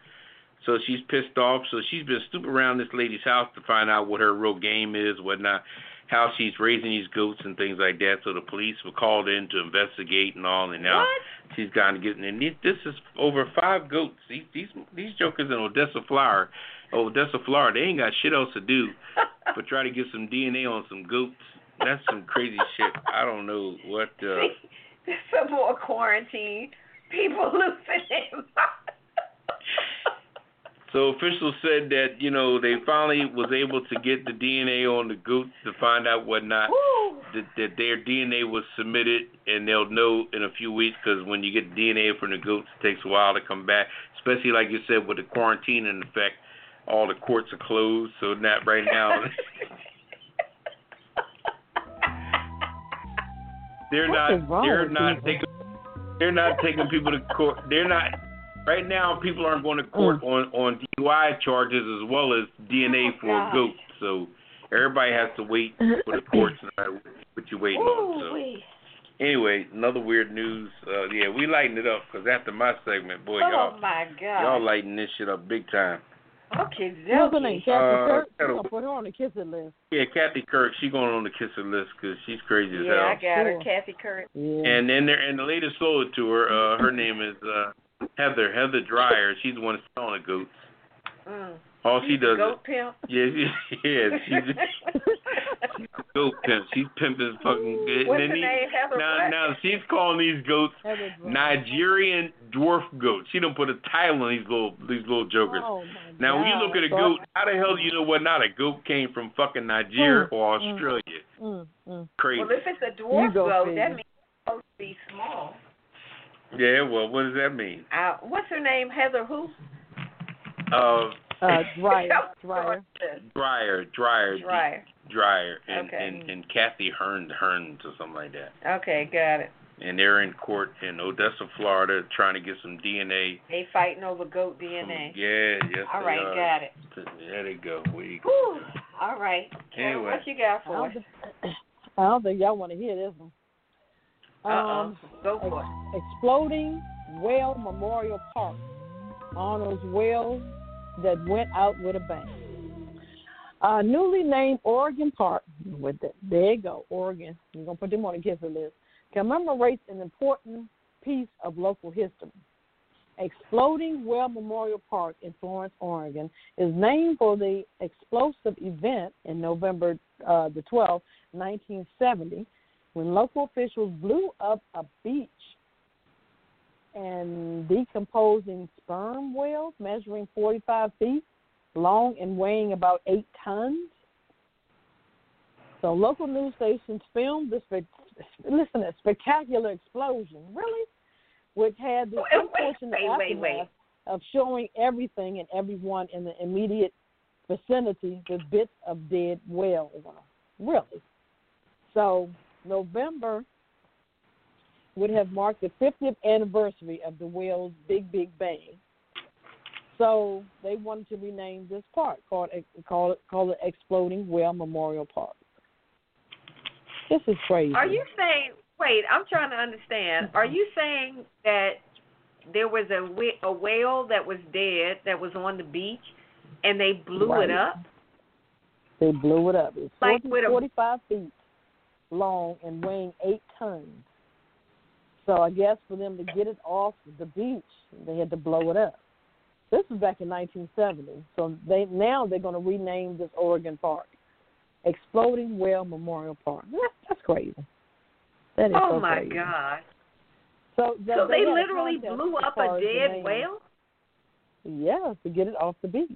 So she's pissed off. So she's been snooping around this lady's house to find out what her real game is, whatnot, how she's raising these goats and things like that. So the police were called in to investigate and all, and now What? she's gone getting. And these- this is over five goats. These these these jokers in Odessa, Florida, Odessa, Florida, they ain't got shit else to do [LAUGHS] but try to get some DNA on some goats. That's some crazy [LAUGHS] shit. I don't know what. Uh, some more quarantine. People [LAUGHS] losing their. So officials said that you know they finally was able to get the DNA on the goats to find out what not. That, that their DNA was submitted, and they'll know in a few weeks because when you get DNA from the goats, it takes a while to come back. Especially like you said with the quarantine in effect, all the courts are closed. So not right now. [LAUGHS] They're What not. They're not taking. They're not taking people to court. They're not. Right now, people aren't going to court on on DUI charges as well as DNA Oh, for gosh. a goat. So everybody has to wait for the courts no matter what you're waiting on. So Ooh-wee. anyway, another weird news. Uh, yeah, we lighten it up because after my segment, boy, Oh y'all my God. y'all lighten this shit up big time. Okay, What's her name? Zelky. Kathy Uh, Kirk? Ketel- I'll put her on the Kiss It List. Yeah, Kathy Kirk, she going on the Kiss It List because she's crazy as hell. Yeah, I got her. Sure. Kathy Kirk. Yeah. And then there, and the latest solo tour, uh, her name is uh, Heather Heather Dreyer. She's the one that's selling the goats. Mm. All she She's a does goat pimp. is [LAUGHS] yeah, yeah, she's a goat pimp. She's pimping fucking. and What's then her he- name? Heather Now, what? now she's calling these goats Nigerian dwarf goats. She don't put a title on these little these little jokers. Oh, my Now, when you look at a goat, how the hell do you know what not a goat came from fucking Nigeria Mm, or mm. Australia? Mm, mm. Crazy. Well, if it's a dwarf You goat, that means it's supposed to be small. Yeah, well, what does that mean? Uh, what's her name? Heather who? Uh, Uh, Dreyer. Dreyer. Dreyer, Dreyer, Dreyer. Dreyer, and, Okay. and and Kathy Hearn, Hearns or something like that. Okay, got it. And they're in court in Odessa, Florida, trying to get some DNA. They fighting over goat From, DNA. yeah, yes. All they right, are. got it. There they go. We, Whew. All right. Carol, Anyway. what you got for don't, us? [COUGHS] I don't think y'all want to hear this one. Um, Go for it. Exploding Whale Memorial Park honors whales that went out with a bang. Uh, newly named Oregon Park, with the, there you go, Oregon. We're gonna put them on the gift list. Commemorates an important piece of local history. Exploding Whale Memorial Park in Florence, Oregon, is named for the explosive event in November uh, the 12th, 1970, when local officials blew up a beach and decomposing sperm whales measuring 45 feet long and weighing about eight tons. So local news stations filmed this, listen, a spectacular explosion, really, which had the unfortunate wait, wait, aftermath wait. of showing everything and everyone in the immediate vicinity with bits of dead whales. Really. So November would have marked the 50th anniversary of the whale's Big Big Bang. So they wanted to rename this park called call it call it Exploding Whale Memorial Park. This is crazy. Are you saying? Wait, I'm trying to understand. Are you saying that there was a a whale that was dead that was on the beach, and they blew Right. it up? They blew it up. It's Like 40, with a- 45 feet long and weighing eight tons. So I guess for them to get it off the beach, they had to blow it up. This was back in 1970. So they now they're going to rename this Oregon Park, Exploding Whale Memorial Park. That's, that's crazy. That is oh so my crazy. God! So, So th- they literally blew up a dead whale. Yeah, to get it off the beach.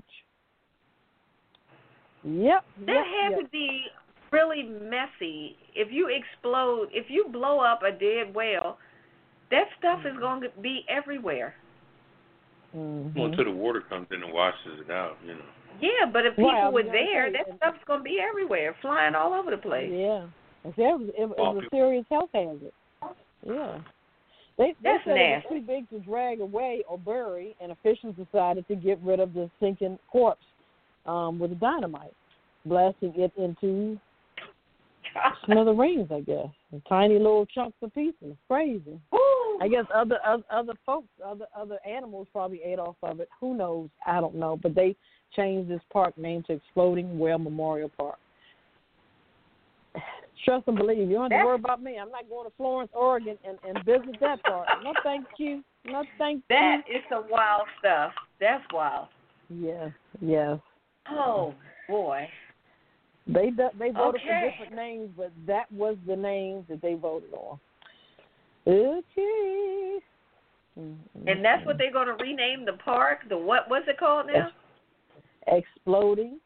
Yep. That yep, had yep. to be really messy. If you explode, if you blow up a dead whale, that stuff is going to be everywhere. Mhm. Well, until the water comes in and washes it out, you know. Yeah, but if people Right, I was were there, that stuff's going to be everywhere, flying all over the place. Yeah. It was, it, it Well, was a serious health hazard. Yeah. They, they That's said it was too big to drag away or bury, and officials decided to get rid of the sinking corpse um, with dynamite, blasting it into smithereens, I guess. And tiny little chunks of pieces. Crazy. Ooh. I guess other other, other folks, other other animals probably ate off of it. Who knows? I don't know. But they changed this park name to Exploding Whale Memorial Park. Trust and believe. You don't have to That's- worry about me. I'm not going to Florence, Oregon, and and visit that park. No, thank you. No, thank you. That is some wild stuff. That's wild. Yes, yes. Oh boy. They they voted Okay. for different names, but that was the name that they voted on. Okay. And that's what they're going to rename the park. The what? was it called now? Exploding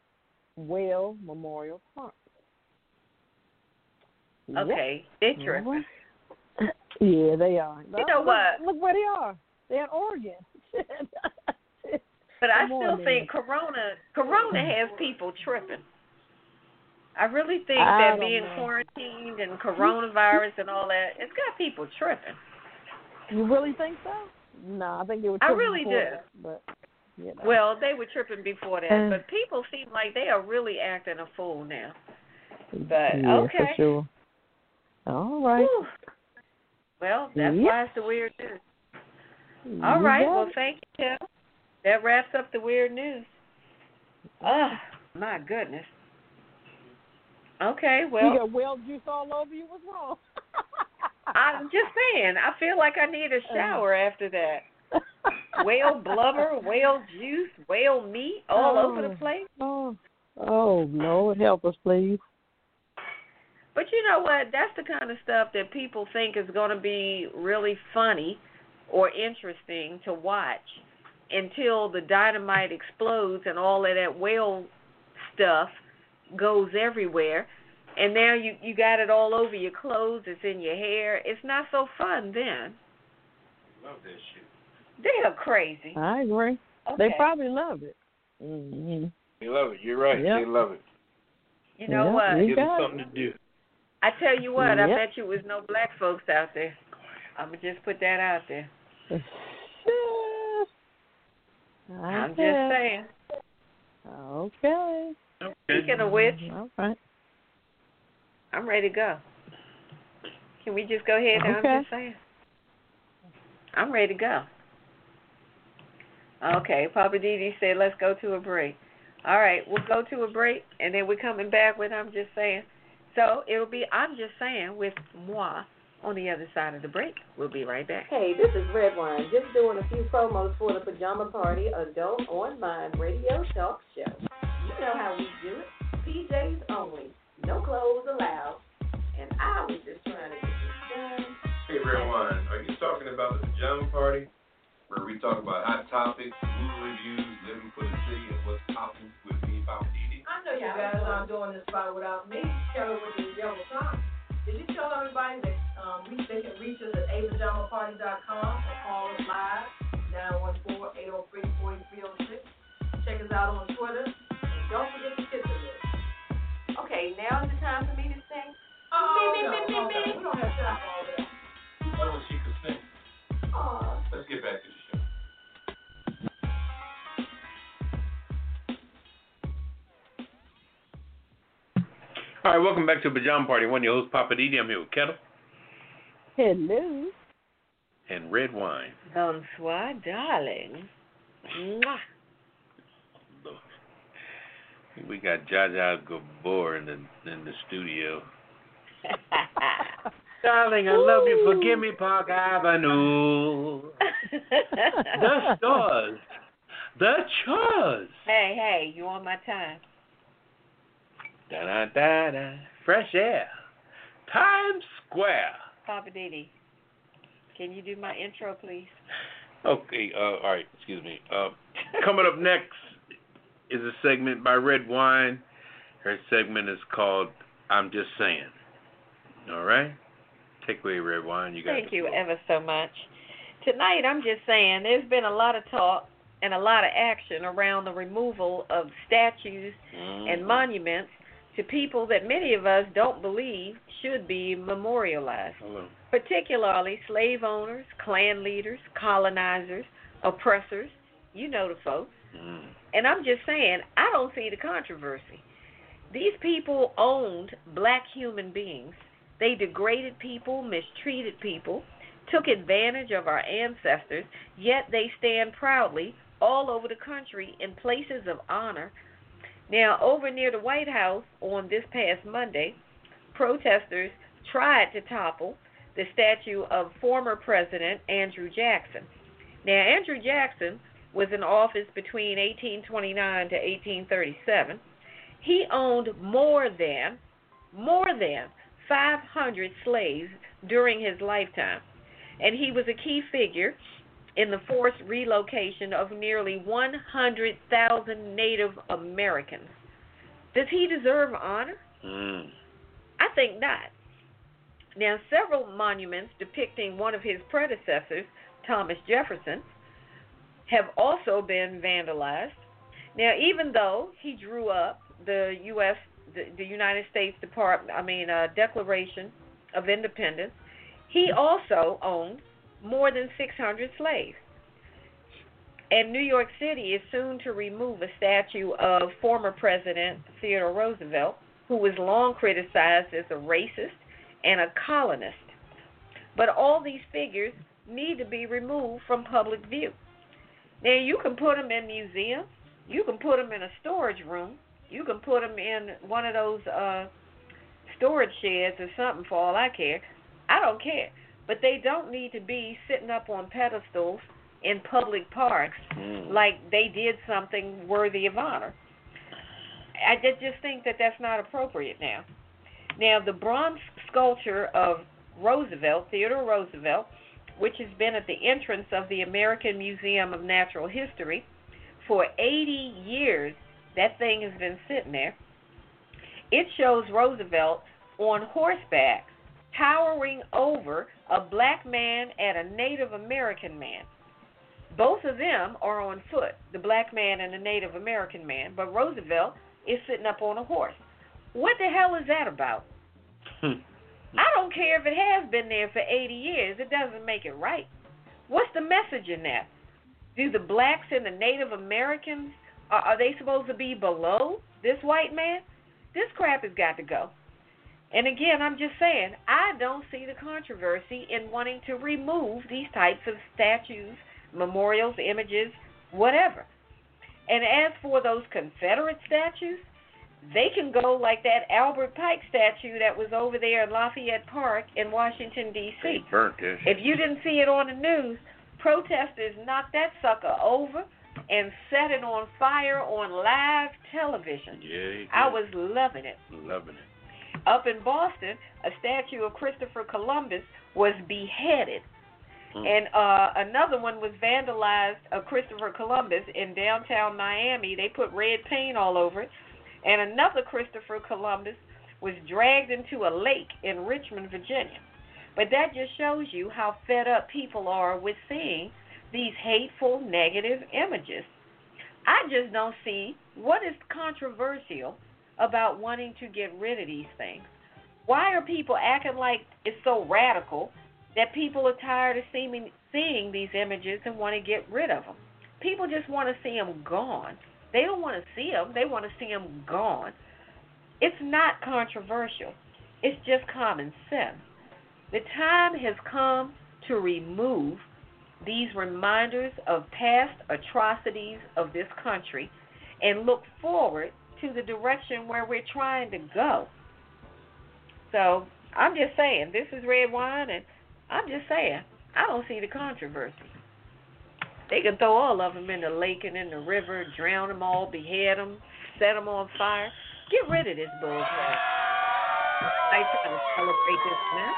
Whale Memorial Park. Okay, they're tripping. Mm-hmm. Yeah, they are. You know look, what? Look where they are. They're in Oregon. [LAUGHS] But I still think Corona Corona has people tripping. I really think I that being know. quarantined and coronavirus and all that, it's got people tripping. you really think so? No, I think they were. I really do. that, But you know. Well, they were tripping before that, but people seem like they are really acting a fool now. But yeah, okay. for sure. All right. Whew. Well, that's Yep. why it's the weird news. All right. Well, thank you, Tim. That wraps up the weird news. Oh, my goodness. Okay, well, you got whale juice all over you. What's wrong? I'm just saying, I feel like I need a uh. shower after that. [LAUGHS] Whale blubber, whale juice, whale meat all oh. over the Oh. place. Oh, oh Lord, help us, please. But you know what? That's the kind of stuff that people think is going to be really funny or interesting to watch until the dynamite explodes and all of that whale stuff goes everywhere. And now you you got it all over your clothes, it's in your hair. It's not so fun then. Love that shit. They are crazy. I agree. Okay. They probably love it. Mm-hmm. They love it. You're right. Yep. They love it. you know Yeah, what? you Give them got it. something to do. I tell you what, I bet you was no black folks out there. I'm gonna just put that out there. [LAUGHS] I'm just saying. Okay. Speaking of which, All right. I'm ready to go. Can we just go ahead now? Okay. I'm just saying. I'm ready to go. Okay, Poppa DD said let's go to a break. All right, we'll go to a break and then we're coming back with I'm just saying. So it'll be I'm just saying with moi on the other side of the break. We'll be right back. Hey, this is Redwine, just doing a few promos for the Pajama Party Adult Online Radio Talk Show. You know how we do it. PJs only. No clothes allowed. And I was just trying to get this done. Hey, Redwine, are you talking about the pajama party? Where we talk about hot topics, movie reviews, living for the city, and what's popping with me, Poppa DD? I know you guys aren't doing this spot without me. Kelly with the yellow sign. Did you tell everybody that um, we, they can reach us at apajamaparty.com or call us live, 914-803-4306. Check us out on Twitter. And don't forget to tip the list. Okay, now is the time for me to sing. Oh, Me, me, no, me, no, me, no. me. We don't have time for all that. Oh, she could sing. Aw. Let's get back to the show. All right, welcome back to Pajama Party. One of your hosts, Poppa DD. I'm here with Ketel Hello. and Redwine. Bonsoir, darling. Mwah. We got Zsa Zsa Gabor in the in the studio. [LAUGHS] Darling, I love you. Forgive me, Park Avenue. [LAUGHS] The stars, The Chuz. Hey, hey, you on my time? Da da da da. Fresh air. Times Square. Poppa DD, can you do my intro, please? Okay, uh, all right, excuse me. Uh, coming up next is a segment by Redwine. Her segment is called I'm Just Saying. All right? Take away, Redwine. You got Thank you ever so much. Tonight, I'm just saying, there's been a lot of talk and a lot of action around the removal of statues and Mhm. monuments to people that many of us don't believe should be memorialized. Hello. particularly slave owners, Klan leaders, colonizers, oppressors. You know the folks. Mm. And I'm just saying, I don't see the controversy. These people owned black human beings. They degraded people, mistreated people, took advantage of our ancestors, yet they stand proudly all over the country in places of honor. Now, over near the White House on this past Monday, protesters tried to topple the statue of former President Andrew Jackson. Now, Andrew Jackson was in office between 1829 to 1837. He owned more than more than 500 slaves during his lifetime, and he was a key figure in the forced relocation of nearly 100,000 Native Americans. Does he deserve honor? Mm. I think not. Now, several monuments depicting one of his predecessors, Thomas Jefferson, have also been vandalized. Now, even though he drew up the U.S. the, the United States Department, I mean, uh, Declaration of Independence, he also owned more than 600 slaves. And New York City is soon to remove a statue of former President Theodore Roosevelt, who was long criticized as a racist and a colonist. But all these figures need to be removed from public view. Now, you can put them in museums, you can put them in a storage room, you can put them in one of those uh, storage sheds or something for all I care. I don't care. But they don't need to be sitting up on pedestals in public parks Mm. like they did something worthy of honor. I ju- just think that that's not appropriate now. Now, the bronze sculpture of Roosevelt, Theodore Roosevelt, which has been at the entrance of the American Museum of Natural History for 80 years, that thing has been sitting there. It shows Roosevelt on horseback towering over a black man and a Native American man. Both of them are on foot, the black man and the Native American man, but Roosevelt is sitting up on a horse. What the hell is that about? Hmm. I don't care if it has been there for 80 years, it doesn't make it right. What's the message in that? Do the blacks and the Native Americans are, they supposed to be below this white man? This crap has got to go. And again, I'm just saying, I don't see the controversy in wanting to remove these types of statues, memorials, images, whatever. And as for those Confederate statues, they can go like that Albert Pike statue that was over there in Lafayette Park in Washington, D.C. They burnt this. If you didn't see it on the news, protesters knocked that sucker over and set it on fire on live television. Yeah, I was loving it. loving it. Up in Boston, a statue of Christopher Columbus was beheaded. Hmm. And uh, another one was vandalized of Christopher Columbus in downtown Miami. They put red paint all over it. And another Christopher Columbus was dragged into a lake in Richmond, Virginia. But that just shows you how fed up people are with seeing these hateful, negative images. I just don't see what is controversial about wanting to get rid of these things. Why are people acting like it's so radical that people are tired of seeing these images and want to get rid of them? People just want to see them gone. They don't want to see them. They want to see them gone. It's not controversial. It's just common sense. The time has come to remove these reminders of past atrocities of this country and look forward to the direction where we're trying to go. So I'm just saying, this is Redwine, and I'm just saying, I don't see the controversy. They could throw all of them in the lake and in the river, drown them all, behead them, set them on fire. Get rid of this bullcrap. I trying to celebrate this man.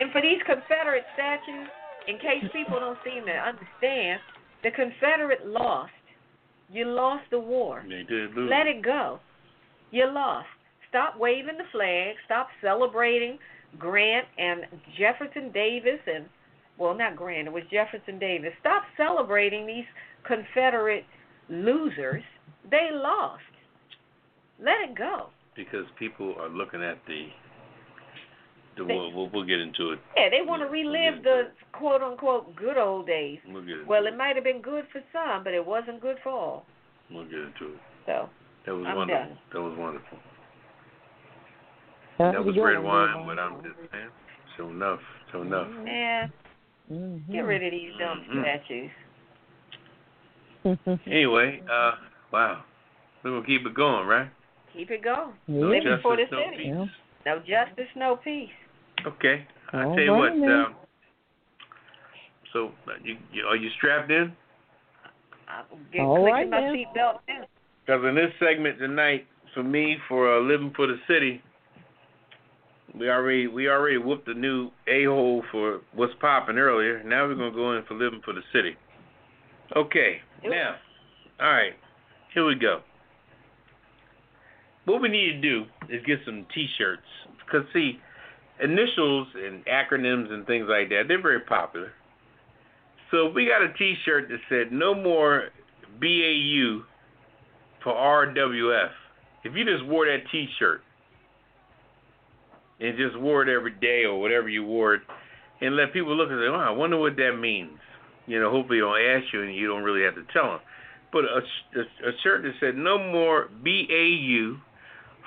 And for these Confederate statues, in case people don't seem to understand, the Confederate lost. You lost the war. They did lose. Let it go. You lost. Stop waving the flag. Stop celebrating Grant and Jefferson Davis and well, not Grant. It was Jefferson Davis. Stop celebrating these Confederate losers. They lost. Let it go. because people are looking at the. the They- we'll, we'll, we'll get into it. Yeah, they want to Yeah, we'll relive the quote unquote good old days. We'll get into Well, it. it might have been good for some, but it wasn't good for all. We'll get into it. So, That was I'm wonderful. done. That was wonderful. That's that was Redwine, but I'm just saying. So enough. So enough. yeah, Mm-hmm. get rid of these dumb Mhm. statues. [LAUGHS] Anyway, uh, wow. We're gonna keep it going, right? Keep it going. Yeah. Living for the no city. Yeah. No justice, no peace. Okay. I All tell you right, what. then. Um, so, uh, you, you, are you strapped in? I'm get, All clicking right, my seatbelt in. Because in this segment tonight, for me, for uh, living for the city, we already we already whooped the new a hole for what's popping earlier. Now we're gonna go in for living for the city. Okay. It. Now, all right, here we go. What we need to do is get some T-shirts. Cause see, initials and acronyms and things like that, they're very popular. So we got a T-shirt that said "No more BAU for RWF." If you just wore that T-shirt and just wore it every day or whatever you wore it, and let people look and say, "Oh, I wonder what that means." You know, hopefully they don't ask you and you don't really have to tell them. But a, a, a shirt that said "No more BAU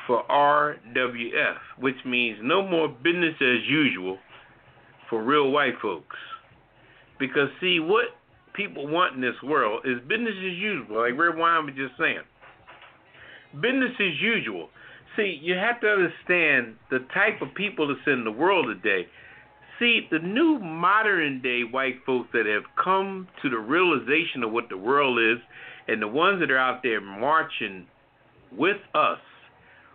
for RWF," which means no more business as usual for real white folks. Because see, what people want in this world is business as usual, like Redwine was just saying. Business as usual. See, you have to understand the type of people that's in the world today. See, the new modern day white folks that have come to the realization of what the world is, and the ones that are out there marching with us,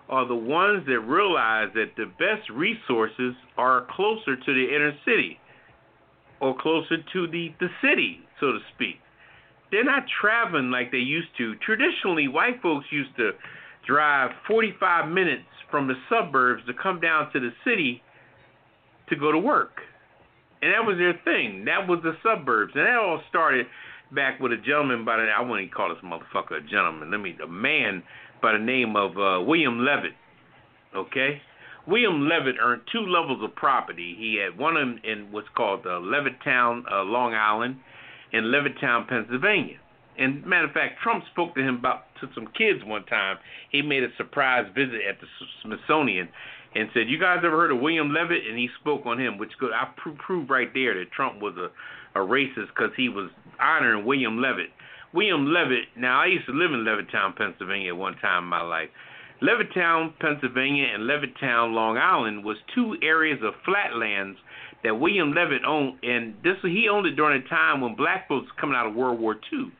are the ones that realize that the best resources are closer to the inner city or closer to the, the city, so to speak. They're not traveling like they used to. Traditionally, white folks used to drive 45 minutes from the suburbs to come down to the city to go to work. And that was their thing. That was the suburbs. And that all started back with a gentleman by the I wouldn't call this motherfucker a gentleman. Let me a man by the name of uh, William Levitt. Okay? William Levitt earned two levels of property. He had one in, in what's called uh, Levittown, uh, Long Island, and Levittown, Pennsylvania. And matter of fact, Trump spoke to him about to some kids one time. He made a surprise visit at the Smithsonian and said, "You guys ever heard of William Levitt?" And he spoke on him, which could I pro- proved right there that Trump was a a racist because he was honoring William Levitt. William Levitt. Now I used to live in Levittown, Pennsylvania, at one time in my life. Levittown, Pennsylvania, and Levittown, Long Island was two areas of flatlands that William Levitt owned, and this he owned it during a time when black folks were coming out of World War II,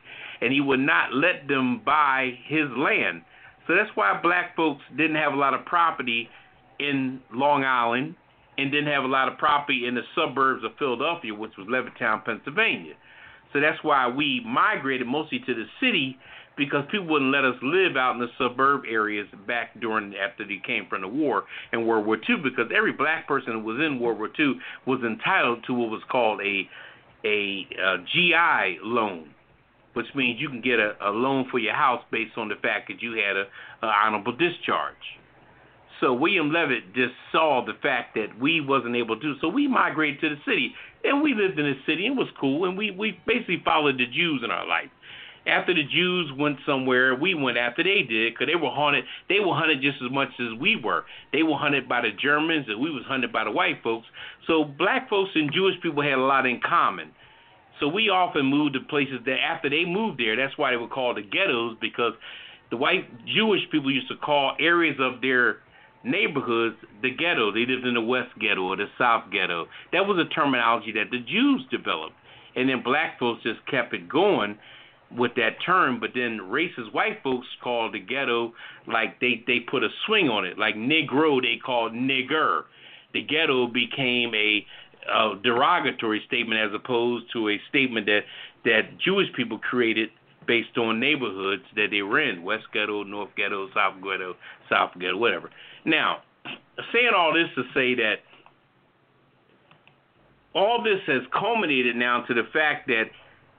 and he would not let them buy his land. So that's why black folks didn't have a lot of property in Long Island and didn't have a lot of property in the suburbs of Philadelphia, which was Levittown, Pennsylvania. So that's why we migrated mostly to the city because people wouldn't let us live out in the suburb areas back during after they came from the war and World War II because every black person who was in World War II was entitled to what was called a a, uh GI loan, which means you can get a, a loan for your house based on the fact that you had a, a honorable discharge. So William Levitt just saw the fact that we wasn't able to, so we migrated to the city, and we lived in the city, and it was cool, and we we basically followed the Jews in our life. After the Jews went somewhere, we went after they did, because they were hunted. They were hunted just as much as we were. They were hunted by the Germans, and we was hunted by the white folks. So black folks and Jewish people had a lot in common. So we often moved to places that after they moved there, that's why they were called the ghettos, because the white Jewish people used to call areas of their neighborhoods the ghetto. They lived in the West Ghetto or the South Ghetto. That was a terminology that the Jews developed, and then black folks just kept it going with that term. But then racist white folks called the ghetto like they they put a swing on it, like Negro they called nigger. The ghetto became a, a derogatory statement as opposed to a statement that that Jewish people created based on neighborhoods that they were in West Ghetto, North Ghetto, South Ghetto, South Ghetto, whatever. Now, saying all this to say that all this has culminated now to the fact that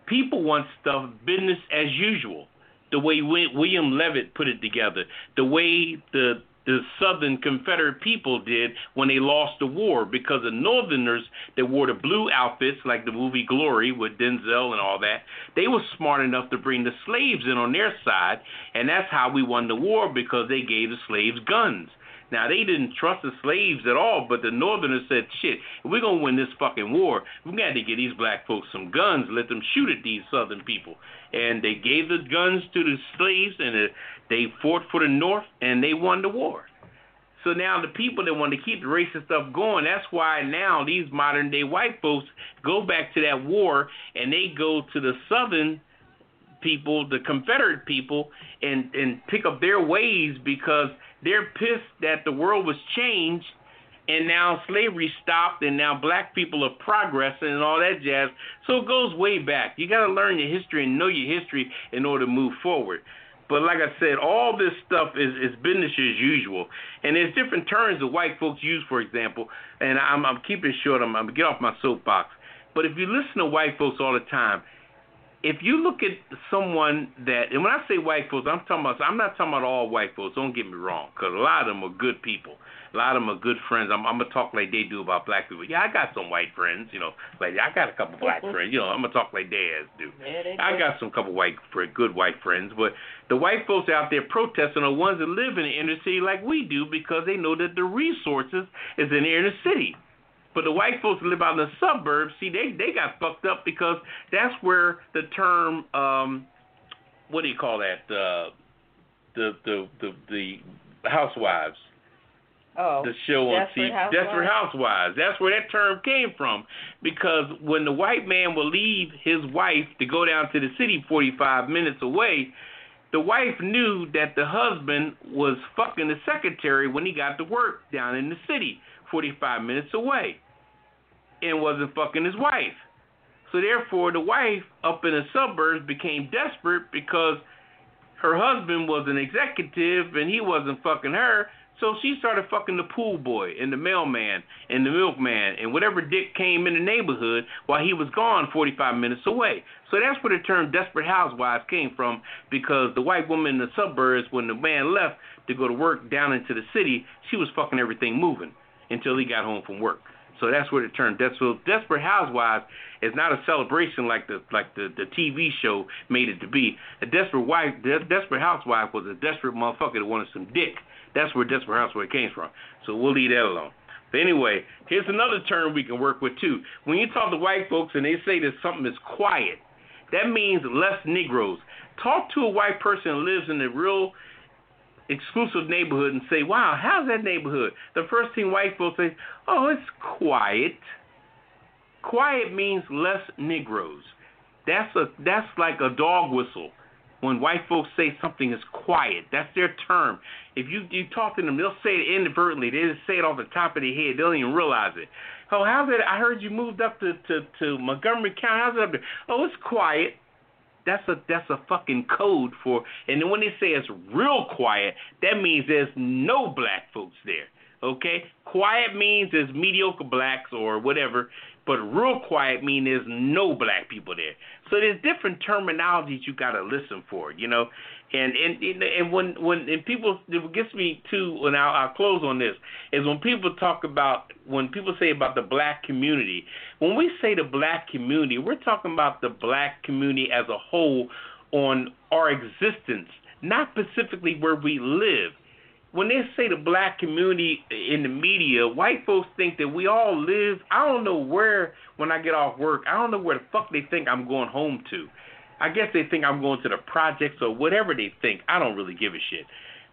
people want stuff business as usual. The way William Levitt put it together, the way the the Southern Confederate people did when they lost the war because the Northerners that wore the blue outfits, like the movie Glory with Denzel and all that, they were smart enough to bring the slaves in on their side, and that's how we won the war because they gave the slaves guns. Now they didn't trust the slaves at all, but the Northerners said, "Shit, we're gonna win this fucking war, we got to get these black folks some guns, let them shoot at these Southern people." And they gave the guns to the slaves, and they fought for the North, and they won the war. So now the people that want to keep the racist stuff going, that's why now these modern day white folks go back to that war and they go to the Southern people, the Confederate people, and and pick up their ways because they're pissed that the world was changed and now slavery stopped and now black people are progressing and all that jazz. So it goes way back. You got to learn your history and know your history in order to move forward. But like I said, all this stuff is, is business as usual. And there's different terms that white folks use, for example. And I'm, I'm keeping short. I'm, I'm going to get off my soapbox. But if you listen to white folks all the time, if you look at someone that, and when I say white folks, I'm talking about, I'm not talking about all white folks. Don't get me wrong, because a lot of them are good people. A lot of them are good friends. I'm, I'm gonna talk like they do about black people. Yeah, I got some white friends. You know, like I got a couple mm-hmm. black friends. You know, I'm gonna talk like they as do. Yeah, I got some couple white, good white friends, but the white folks out there protesting are ones that live in the inner city like we do because they know that the resources is in the inner city. But the white folks that live out in the suburbs, see, they they got fucked up because that's where the term, um, what do you call that? Uh, the the the the housewives. Oh, the show on Desperate TV, Housewives? Desperate Housewives. That's where that term came from, because when the white man will leave his wife to go down to the city 45 minutes away, the wife knew that the husband was fucking the secretary when he got to work down in the city 45 minutes away and wasn't fucking his wife. So therefore, the wife up in the suburbs became desperate because her husband was an executive and he wasn't fucking her. So she started fucking the pool boy and the mailman and the milkman and whatever dick came in the neighborhood while he was gone 45 minutes away. So that's where the term desperate housewives came from because the white woman in the suburbs, when the man left to go to work down into the city, she was fucking everything moving until he got home from work. So that's where the term desperate, desperate housewives is not a celebration like the like the, the TV show made it to be. A desperate wife, de- desperate housewife was a desperate motherfucker that wanted some dick. That's where desperate housewife came from. So we'll leave that alone. But anyway, here's another term we can work with too. When you talk to white folks and they say that something is quiet, that means less Negroes. Talk to a white person who lives in a real exclusive neighborhood and say, "Wow, how's that neighborhood?" The first thing white folks say, "Oh, it's quiet." Quiet means less Negroes. That's a that's like a dog whistle. When white folks say something is quiet, that's their term. If you you talk to them, they'll say it inadvertently. They just say it off the top of their head. They don't even realize it. Oh, how's it? I heard you moved up to to, to Montgomery County. How's it up there? Oh, it's quiet. That's a that's a fucking code for. And when they say it's real quiet, that means there's no black folks there. Okay, quiet means there's mediocre blacks or whatever, but real quiet means there's no black people there. So there's different terminologies you gotta listen for, you know. And and and when when and people it gets me too, and I'll, I'll close on this is when people talk about when people say about the black community. When we say the black community, we're talking about the black community as a whole on our existence, not specifically where we live when they say the black community in the media, white folks think that we all live. I don't know where when I get off work. I don't know where the fuck they think I'm going home to. I guess they think I'm going to the projects or whatever they think. I don't really give a shit.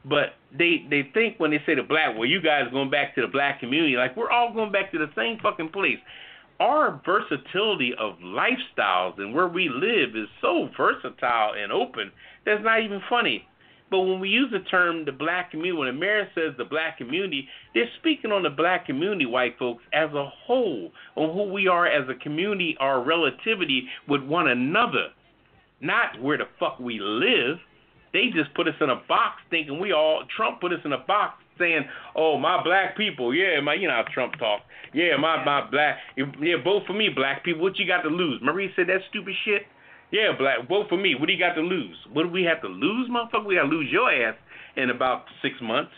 But they they think when they say the black, well, you guys going back to the black community, like we're all going back to the same fucking place. Our versatility of lifestyles and where we live is so versatile and open that's not even funny. But when we use the term the black community, when America says the black community, they're speaking on the black community, white folks, as a whole, on who we are as a community, our relativity with one another, not where the fuck we live. They just put us in a box thinking we all, Trump put us in a box saying, oh, my black people, yeah, my, you know how Trump talk. Yeah, my, my black, yeah, vote for me, black people. What you got to lose? Marie said that stupid shit. Yeah, black, vote for me. What do you got to lose? What do we have to lose, motherfucker? We got to lose your ass in about six months.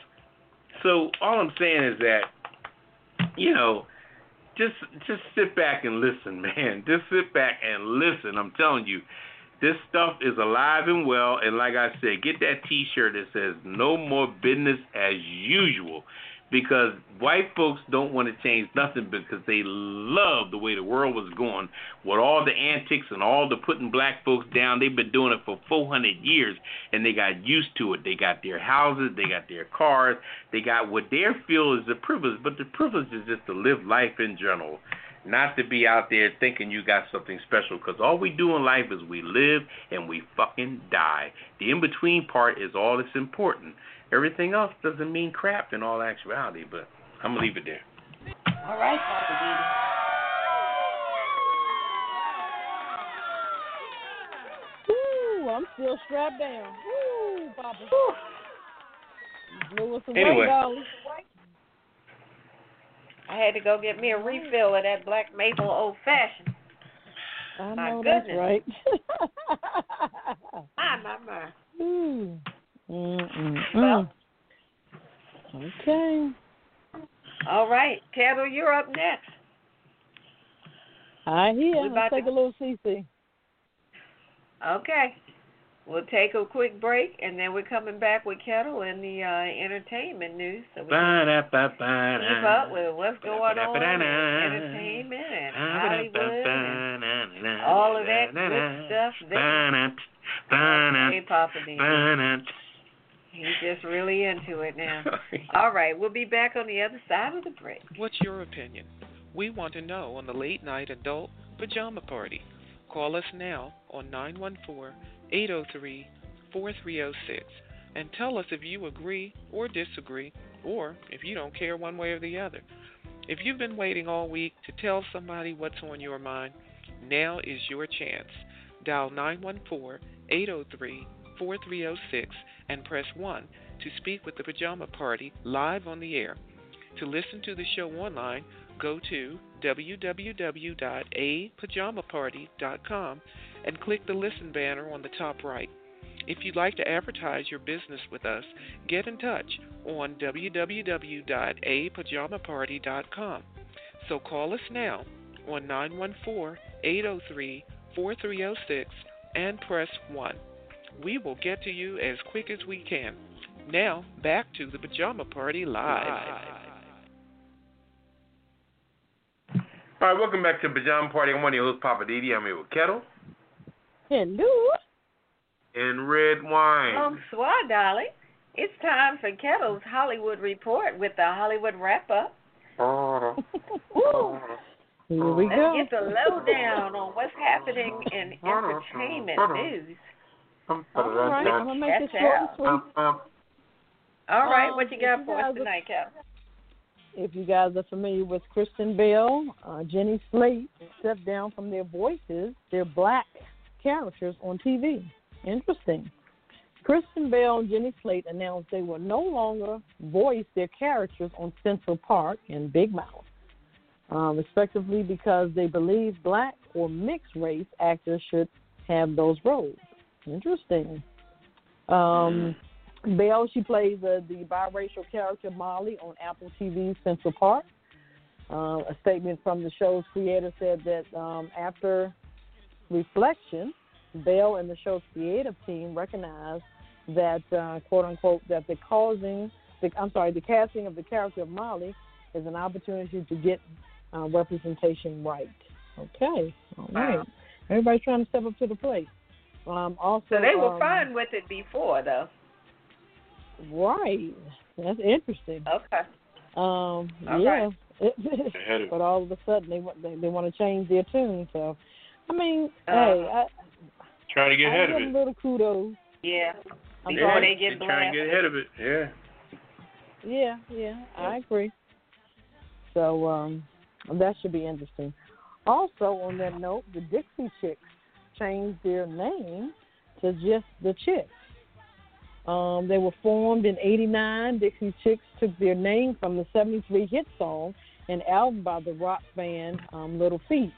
So all I'm saying is that, you know, just just sit back and listen, [LAUGHS] man. Just sit back and listen. I'm telling you, this stuff is alive and well. And like I said, get that T-shirt that says "No more business as usual." Because white folks don't want to change nothing because they love the way the world was going with all the antics and all the putting black folks down. They've been doing it for 400 years and they got used to it. They got their houses, they got their cars, they got what they feel is the privilege, but the privilege is just to live life in general. Not to be out there thinking you got something special, because all we do in life is we live and we fucking die. The in between part is all that's important. Everything else doesn't mean crap in all actuality, but I'm gonna leave it there. All right, Poppa Woo, I'm still strapped down. Woo, Poppa. Blew us away, Anyway. darling. I had to go get me a refill of that black maple old fashioned. I My know that's right. My, my, my. [LAUGHS] Ooh. Mm-mm-mm. Well. okay. All right, Ketel, you're up next. I hear. We Let's about take to- a little CC. Okay. We'll take a quick break, and then we're coming back with Ketel and the uh, entertainment news. So we can keep up with what's going on in entertainment and Hollywood and all of that good stuff there. Hey, Poppa D. He's just really into it now. [LAUGHS] All right, we'll be back on the other side of the break. What's your opinion? We want to know on the late night adult pajama party. Call us now on 914 803 4306 and tell us if you agree or disagree, or if you don't care one way or the other. If you've been waiting all week to tell somebody what's on your mind, now is your chance. Dial 914 803 4306 and press 1 to speak with the Pajama Party live on the air. To listen to the show online, go to www.apajamaparty.com and click the listen banner on the top right. If you'd like to advertise your business with us, get in touch on www.apajamaparty.com. So call us now on 914 803 4306 and press 1. We will get to you as quick as we can. Now, back to the Pajama Party Live. All right, welcome back to Pajama Party. I'm one of your hosts, Poppa DD. I'm here with Ketel Hello. and Redwine. Um, Bonsoir, darling. It's time for Ketel's Hollywood Report with the Hollywood Wrap Up. Woo! Uh-huh. Here we Let's go. get the lowdown on what's happening in uh-huh. entertainment uh-huh. news. All right, I'm gonna make this short and out. sweet. All right, Um, what you got you for us guys are- tonight, Ketel? If you guys are familiar with Kristen Bell, uh, Jenny Slate stepped down from their voices, their black characters on TV. Interesting. Kristen Bell and Jenny Slate announced they will no longer voice their characters on Central Park and Big Mouth, um, respectively, because they believe black or mixed race actors should have those roles. Interesting. Um, Bell, she plays uh, the biracial character Molly on Apple TV's Central Park. Uh, a statement from the show's creator said that um, after reflection, Bell and the show's creative team recognized that, uh, quote unquote, that the causing, the, I'm sorry, the casting of the character of Molly is an opportunity to get uh, representation right. Okay, all right. Everybody's trying to step up to the plate. Um, also, So they were um, fine with it before, though. Right. That's interesting. Okay. Um, All yeah. Ahead [LAUGHS] of but all of a sudden they want they, they want to change their tune. So, I mean, Uh, hey, I, try to get I ahead of it. a little kudos. Yeah. I'm Before sorry. they get They're trying to get ahead of it. Yeah. Yeah, yeah, I agree. So um, that should be interesting. Also, on that note, the Dixie Chicks changed their name to just the Chicks. Um, they were formed in '89. Dixie Chicks took their name from the '73 hit song and album by the rock band um, Little Feat.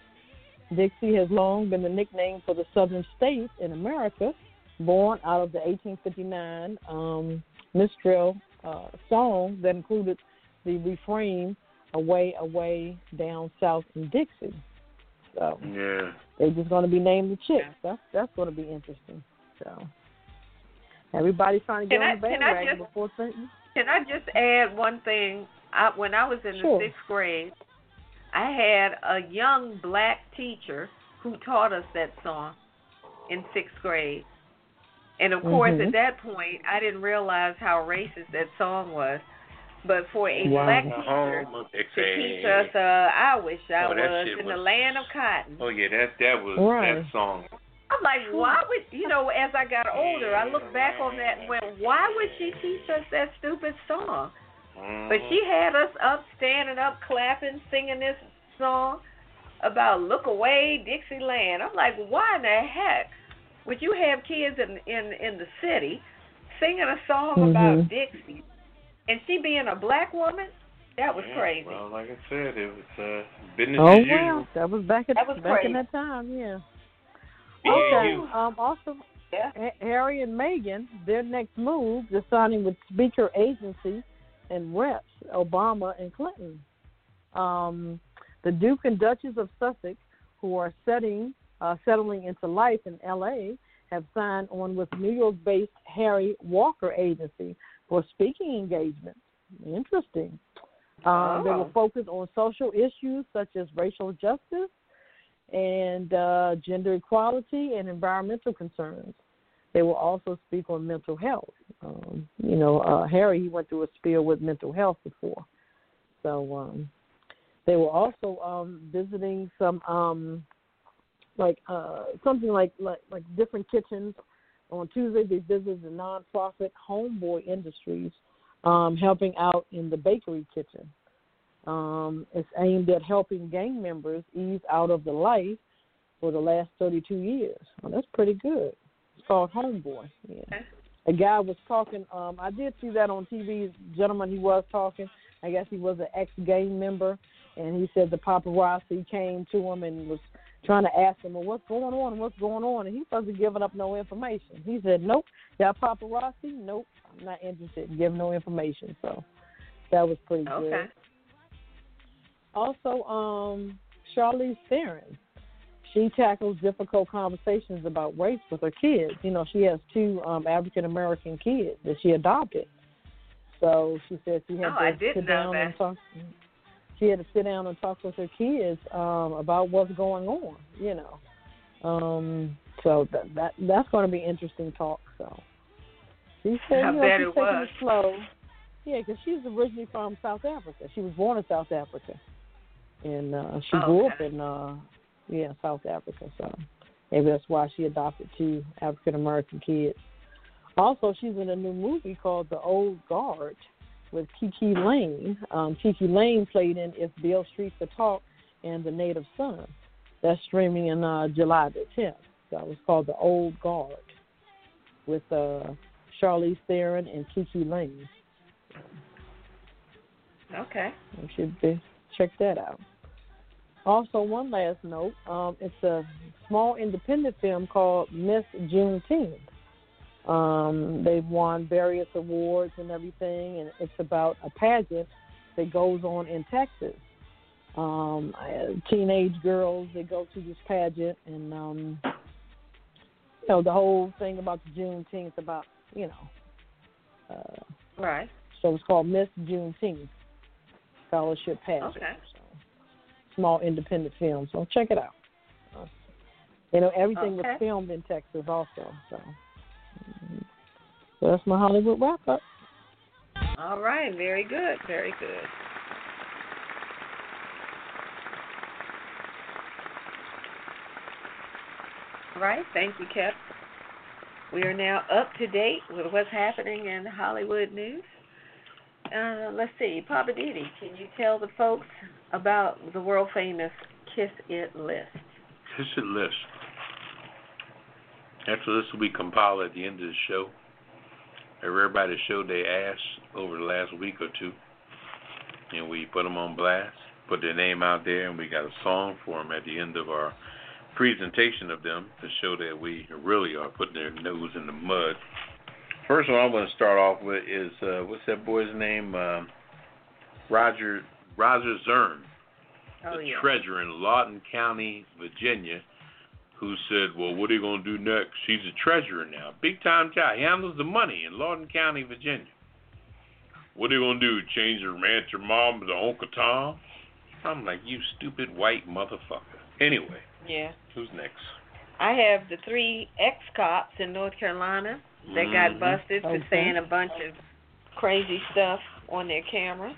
Dixie has long been the nickname for the southern states in America, born out of the 1859 um, Minstrel uh, song that included the refrain "Away, away, down south in Dixie." So Yeah. they're just going to be named the Chicks. That's that's going to be interesting. So everybody's trying to get Can I- on the can I bandwagon just- before Clinton. Can I just add one thing? I, when I was in Sure. the sixth grade, I had a young black teacher who taught us that song in sixth grade. And of course, Mhm. at that point, I didn't realize how racist that song was. But for a Wow. black teacher Home of to teach us, uh, I wish I Oh, that was shit in the land of cotton. Oh yeah, that that was Right. that song. I'm like, why would you know? As I got older, I look back on that and went, why would she teach us that stupid song? But she had us up, standing up, clapping, singing this song about "Look Away, Dixieland." I'm like, why in the heck would you have kids in in in the city singing a song Mhm. about Dixie, and she being a black woman? That was Yeah, crazy. Well, like I said, it was uh, business Oh as wow, usual. that was back at That was back in that time. Yeah. Yeah, Okay. you. Um, also, Yeah. Harry and Meghan, their next move, they're signing with Speaker Agency and Reps, Obama and Clinton. Um, the Duke and Duchess of Sussex, who are setting uh, settling into life in L.A., have signed on with New York-based Harry Walker Agency for speaking engagements. Interesting. Um, They Oh. will focus on social issues such as racial justice and uh, gender equality and environmental concerns. They will also speak on mental health. Um, you know, uh, Harry he went through a spiel with mental health before, so um, they were also um, visiting some um, like uh, something like, like like different kitchens. On Tuesday, they visited the nonprofit Homeboy Industries, um, helping out in the bakery kitchen. Um, it's aimed at helping gang members ease out of the life for the last 32 years. Well, that's pretty good. It's called Homeboy. Yeah. A guy was talking. Um, I did see that on TV. Gentleman, he was talking. I guess he was an ex-gang member, and he said the paparazzi came to him and was trying to ask him, "Well, what's going on? What's going on?" And he wasn't giving up no information. He said, "Nope, y'all paparazzi. Nope, I'm not interested in giving no information." So that was pretty good. Okay. Also, um, Charlize Theron, she tackles difficult conversations about race with her kids. You know, she has two um, African American kids that she adopted. So she said she had Oh, to sit down and that. talk. She had to sit down and talk with her kids um, about what's going on. You know, um, so that that that's going to be interesting talk. So she said, I you know, she's taking was. it slow. Yeah, because she's originally from South Africa. She was born in South Africa, and uh, she Oh, grew up in uh, yeah South Africa. So maybe that's why she adopted two African American kids. Also, she's in a new movie called The Old Guard with KiKi Layne. Um, KiKi Layne played in If Beale Street Could Talk and The Native Son. That's streaming in uh, July the 10th. So was called The Old Guard with uh, Charlize Theron and Kiki Lane. Okay. You should be, check that out. Also, one last note: um, it's a small independent film called Miss Juneteenth. Um, they've won various awards and everything, and it's about a pageant that goes on in Texas. Um, teenage girls they go to this pageant, and um, you know the whole thing about the Juneteenth about you know. Uh, Right. so it's called Miss Juneteenth Scholarship Pageant. Okay. So, small independent film. So check it out. You know, everything Okay. was filmed in Texas also. So. So that's my Hollywood wrap up. All right, very good, very good. All right, thank you, Kep. We are now up to date with what's happening in Hollywood news. Uh, let's see, Poppa DD, can you tell the folks about the world famous Kiss It list? Kiss It list. After this will be compiled at the end of the show. Everybody showed their ass over the last week or two, and we put them on blast, put their name out there, and we got a song for them at the end of our presentation of them to show that we really are putting their nose in the mud. First one I'm going to start off with is uh, what's that boy's name? Uh, Roger Roger Zurn, Oh, the yeah. treasurer in Loudoun County, Virginia, who said, "Well, what are you going to do next? He's a treasurer now, big time guy. He handles the money in Loudoun County, Virginia. What are you going to do? Change your aunt, your mom to Uncle Tom?" I'm like, "You stupid white motherfucker." Anyway, Yeah. who's next? I have the three ex cops in North Carolina that got Mhm. busted for Okay. saying a bunch of crazy stuff on their camera.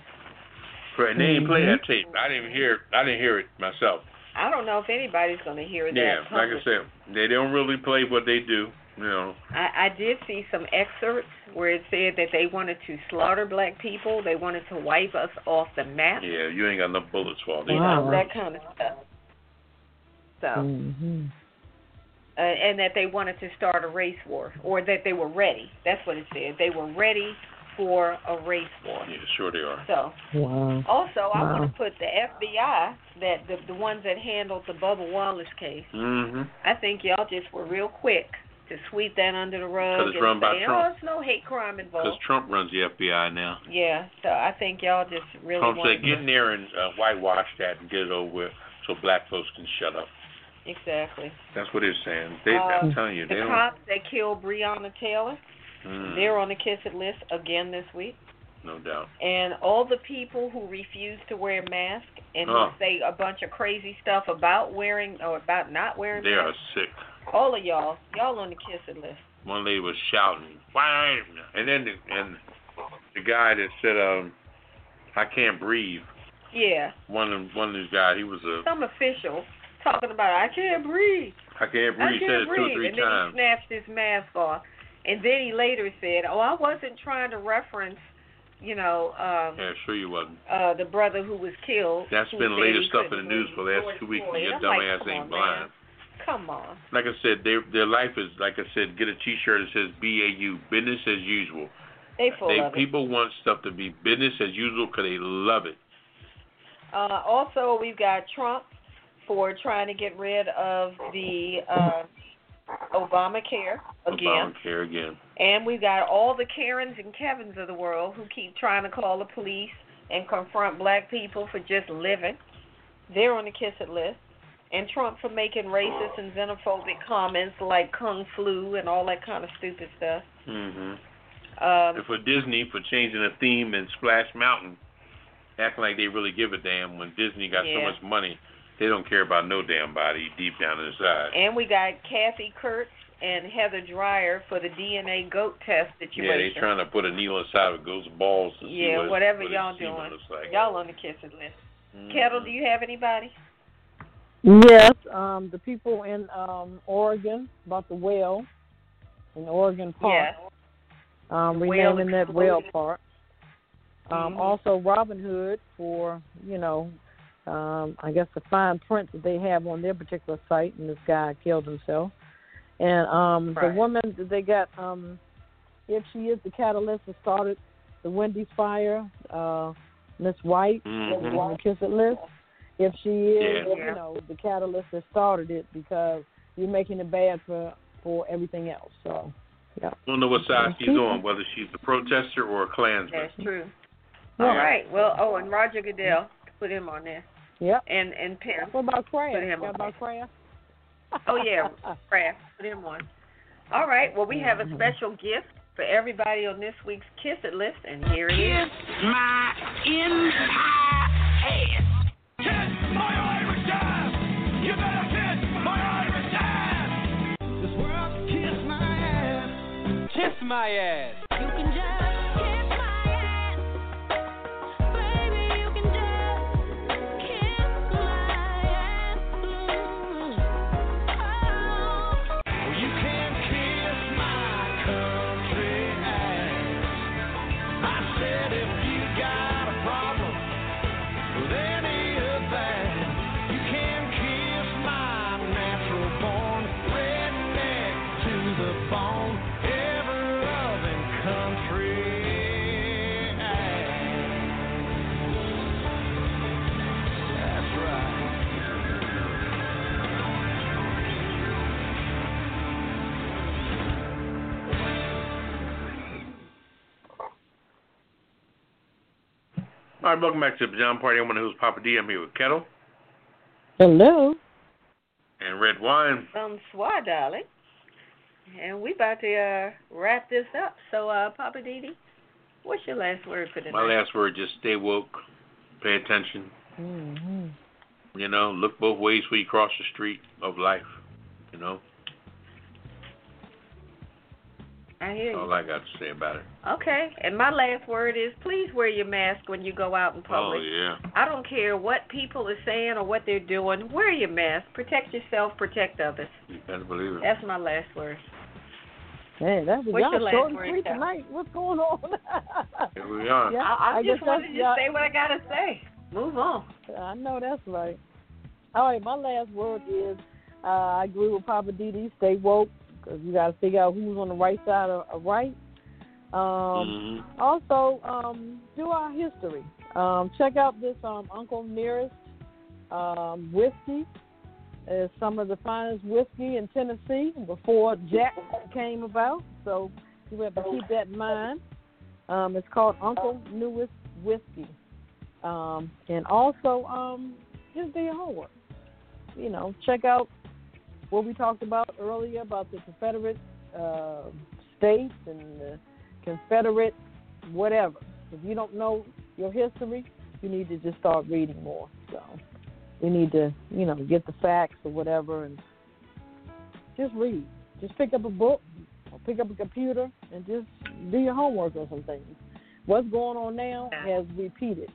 And they didn't play that tape. I didn't hear. I didn't hear it myself. I don't know if anybody's going to hear that. Yeah, like I said, they don't really play what they do. You know. I, I did see some excerpts where it said that they wanted to slaughter black people. They wanted to wipe us off the map. Yeah, you ain't got enough bullets for all these. You Wow. know, that kind of stuff. So, Mm-hmm. uh, and that they wanted to start a race war, or that they were ready. That's what it said. They were ready for a race war. Yeah, sure they are. So, Wow. also, I want to put the FBI, that the the ones that handled the Bubba Wallace case. Mm-hmm. I think y'all just were real quick to sweep that under the rug 'Cause it's and run by say, Trump. "Oh, it's no hate crime involved." Because Trump runs the FBI now. Yeah, so I think y'all just really Trump want said, get in there and uh, whitewash that and get it over with so black folks can shut up. exactly. That's what they're saying. They, Uh, I'm telling you, The they don't. cops that killed Breonna Taylor, Mm, they're on the kiss it list again this week. no doubt. And all the people who refuse to wear masks and Oh. who say a bunch of crazy stuff about wearing or about not wearing They are sick. all of y'all, y'all on the kiss it list. One lady was shouting, "Why?" And then the, and the guy that said, um, "I can't breathe." Yeah, One of one of these guys, he was a, some official talking about I can't breathe. I can't breathe. I can't said it two or breathe. three and then times. he snatched his mask off. And then he later said, "Oh, I wasn't trying to reference, you know, um, Yeah, sure you wasn't. uh, the brother who was killed." That's been the latest stuff in the news for the last two weeks, and your dumb like, ass ain't on, blind. man. Come on. Like I said, their their life is like I said. Get a T-shirt that says BAU, business as usual. They full They of it. people want stuff to be business as usual because they love it. Uh, also, we've got Trump for trying to get rid of the uh, Obamacare again. Obamacare again. And we've got all the Karens and Kevins of the world who keep trying to call the police and confront black people for just living. They're on the kiss it list. And Trump for making racist and xenophobic comments like kung flu and all that kind of stupid stuff. hmm Um, And for Disney for changing the theme in Splash Mountain, acting like they really give a damn when Disney got so much money, they don't care about no damn body deep down inside. and we got Kathy Kurtz and Heather Dreyer for the DNA goat test that you made. Yeah, situation. they trying to put a needle inside of goat's balls to see Yeah, what, whatever what y'all his semen doing. Like. Y'all on the kiss it list. Mhm. Ketel, do you have anybody? Yes, um, the people in um, Oregon about the whale in Oregon Park, Yes. um, The whale renaming that whale park. Um, Mhm. Also, Robin Hood for you know, um, I guess the fine print that they have on their particular site, and this guy killed himself. And um, Right. the woman that they got, um, if she is the catalyst that started the Wendy's fire, uh, Miss White, Mhm. is on the kiss it list. If she is, Yeah. you know, the catalyst that started it, because you're making it bad for for everything else. So, yeah. I don't know what side she's People. on, whether she's a protester or a Klansman. That's true. Yeah. All right. Well, oh, and Roger Goodell, put him on there, Yep. and and Pim. What about Kraft? Put him What about Kraft? Oh yeah, [LAUGHS] Kraft, put him on. All right. Well, we have a Mhm. special gift for everybody on this week's Kiss It list, and here it is. my entire ass. Kiss my Irish ass. You better kiss my Irish ass. This world can kiss my ass. Kiss my ass. You can kiss my ass. All right, welcome back to the Pajama Party. I'm one who's Poppa D. I'm here with Ketel Hello. and Redwine. Bonsoir, darling. And we about to uh, wrap this up. So, uh, Poppa DD, what's your last word for tonight? My last word: just stay woke, pay attention. hmm You know, look both ways when you cross the street of life. You know, I hear you. all I got to say about it. Okay, and my last word is please wear your mask when you go out in public. Oh yeah. I don't care what people are saying or what they're doing. Wear your mask. Protect yourself. Protect others. You better believe it. That's my last word. Hey, that was What's your y'all last short and word, sweet tonight. What's going on? [LAUGHS] Here we are. Yeah, I, I, I just wanted to yeah. say what I gotta say. Move on. I know that's right. All right, my last word is uh, I agree with Poppa DD. Stay woke because you got to figure out who's on the right side of, of right. Um, Mhm. Also, um, do our history. Um, check out this um, Uncle Nearest um, whiskey. It's some of the finest whiskey in Tennessee before Jack came about. So you have to keep that in mind. Um, it's called Uncle Nearest Whiskey. Um, and also, um, just do your homework. You know, check out what we talked about earlier about the Confederate uh, states and the Confederate whatever. If you don't know your history, you need to just start reading more. So we need to, you know, get the facts or whatever and just read. Just pick up a book or pick up a computer and just do your homework on some things. What's going on now has repeated.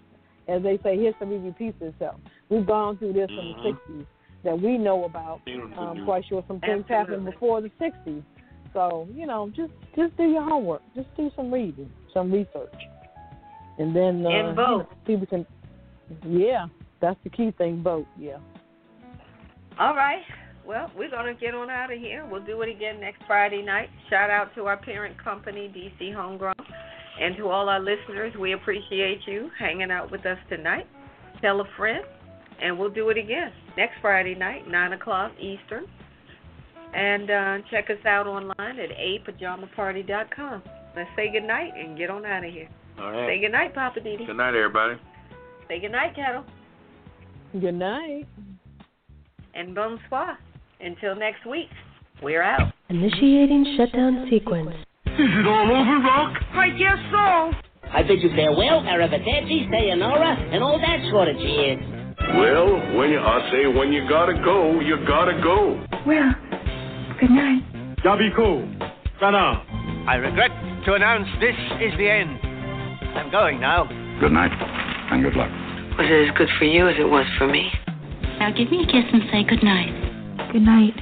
As they say, history repeats itself. We've gone through this Mhm. in the 60s that we know about. I'm quite sure some things happened before the 60s. So, you know, just just do your homework. Just do some reading, some research. And then uh, And you know, people can Yeah, that's the key thing, vote, yeah. All right. Well, we're going to get on out of here. We'll do it again next Friday night. Shout out to our parent company, DC Homegrown. And to all our listeners, we appreciate you hanging out with us tonight. Tell a friend, and we'll do it again next Friday night, 9 o'clock Eastern. And uh, check us out online at apajamaparty.com. Let's say goodnight and get on out of here. All right. Say right. goodnight, Poppa DD. Good night, everybody. Say goodnight, Ketel. Good night. And bonsoir. Until next week, we're out. Initiating shutdown sequence. Is it all over, Rock? I guess so. I bid you farewell, arrivederci, sayonara, and all that sort of jazz. Well, when you, I say when you gotta go, you gotta go. Well, good night. Yabiko. Sana. I regret to announce this is the end. I'm going now. Good night, and good luck. Was it as good for you as it was for me? Now give me a kiss and say good night. Good night.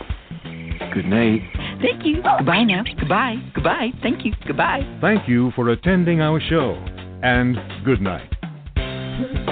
Good night. Thank you. Goodbye now. Goodbye. Goodbye. Thank you. Goodbye. Thank you for attending our show, and good night. Good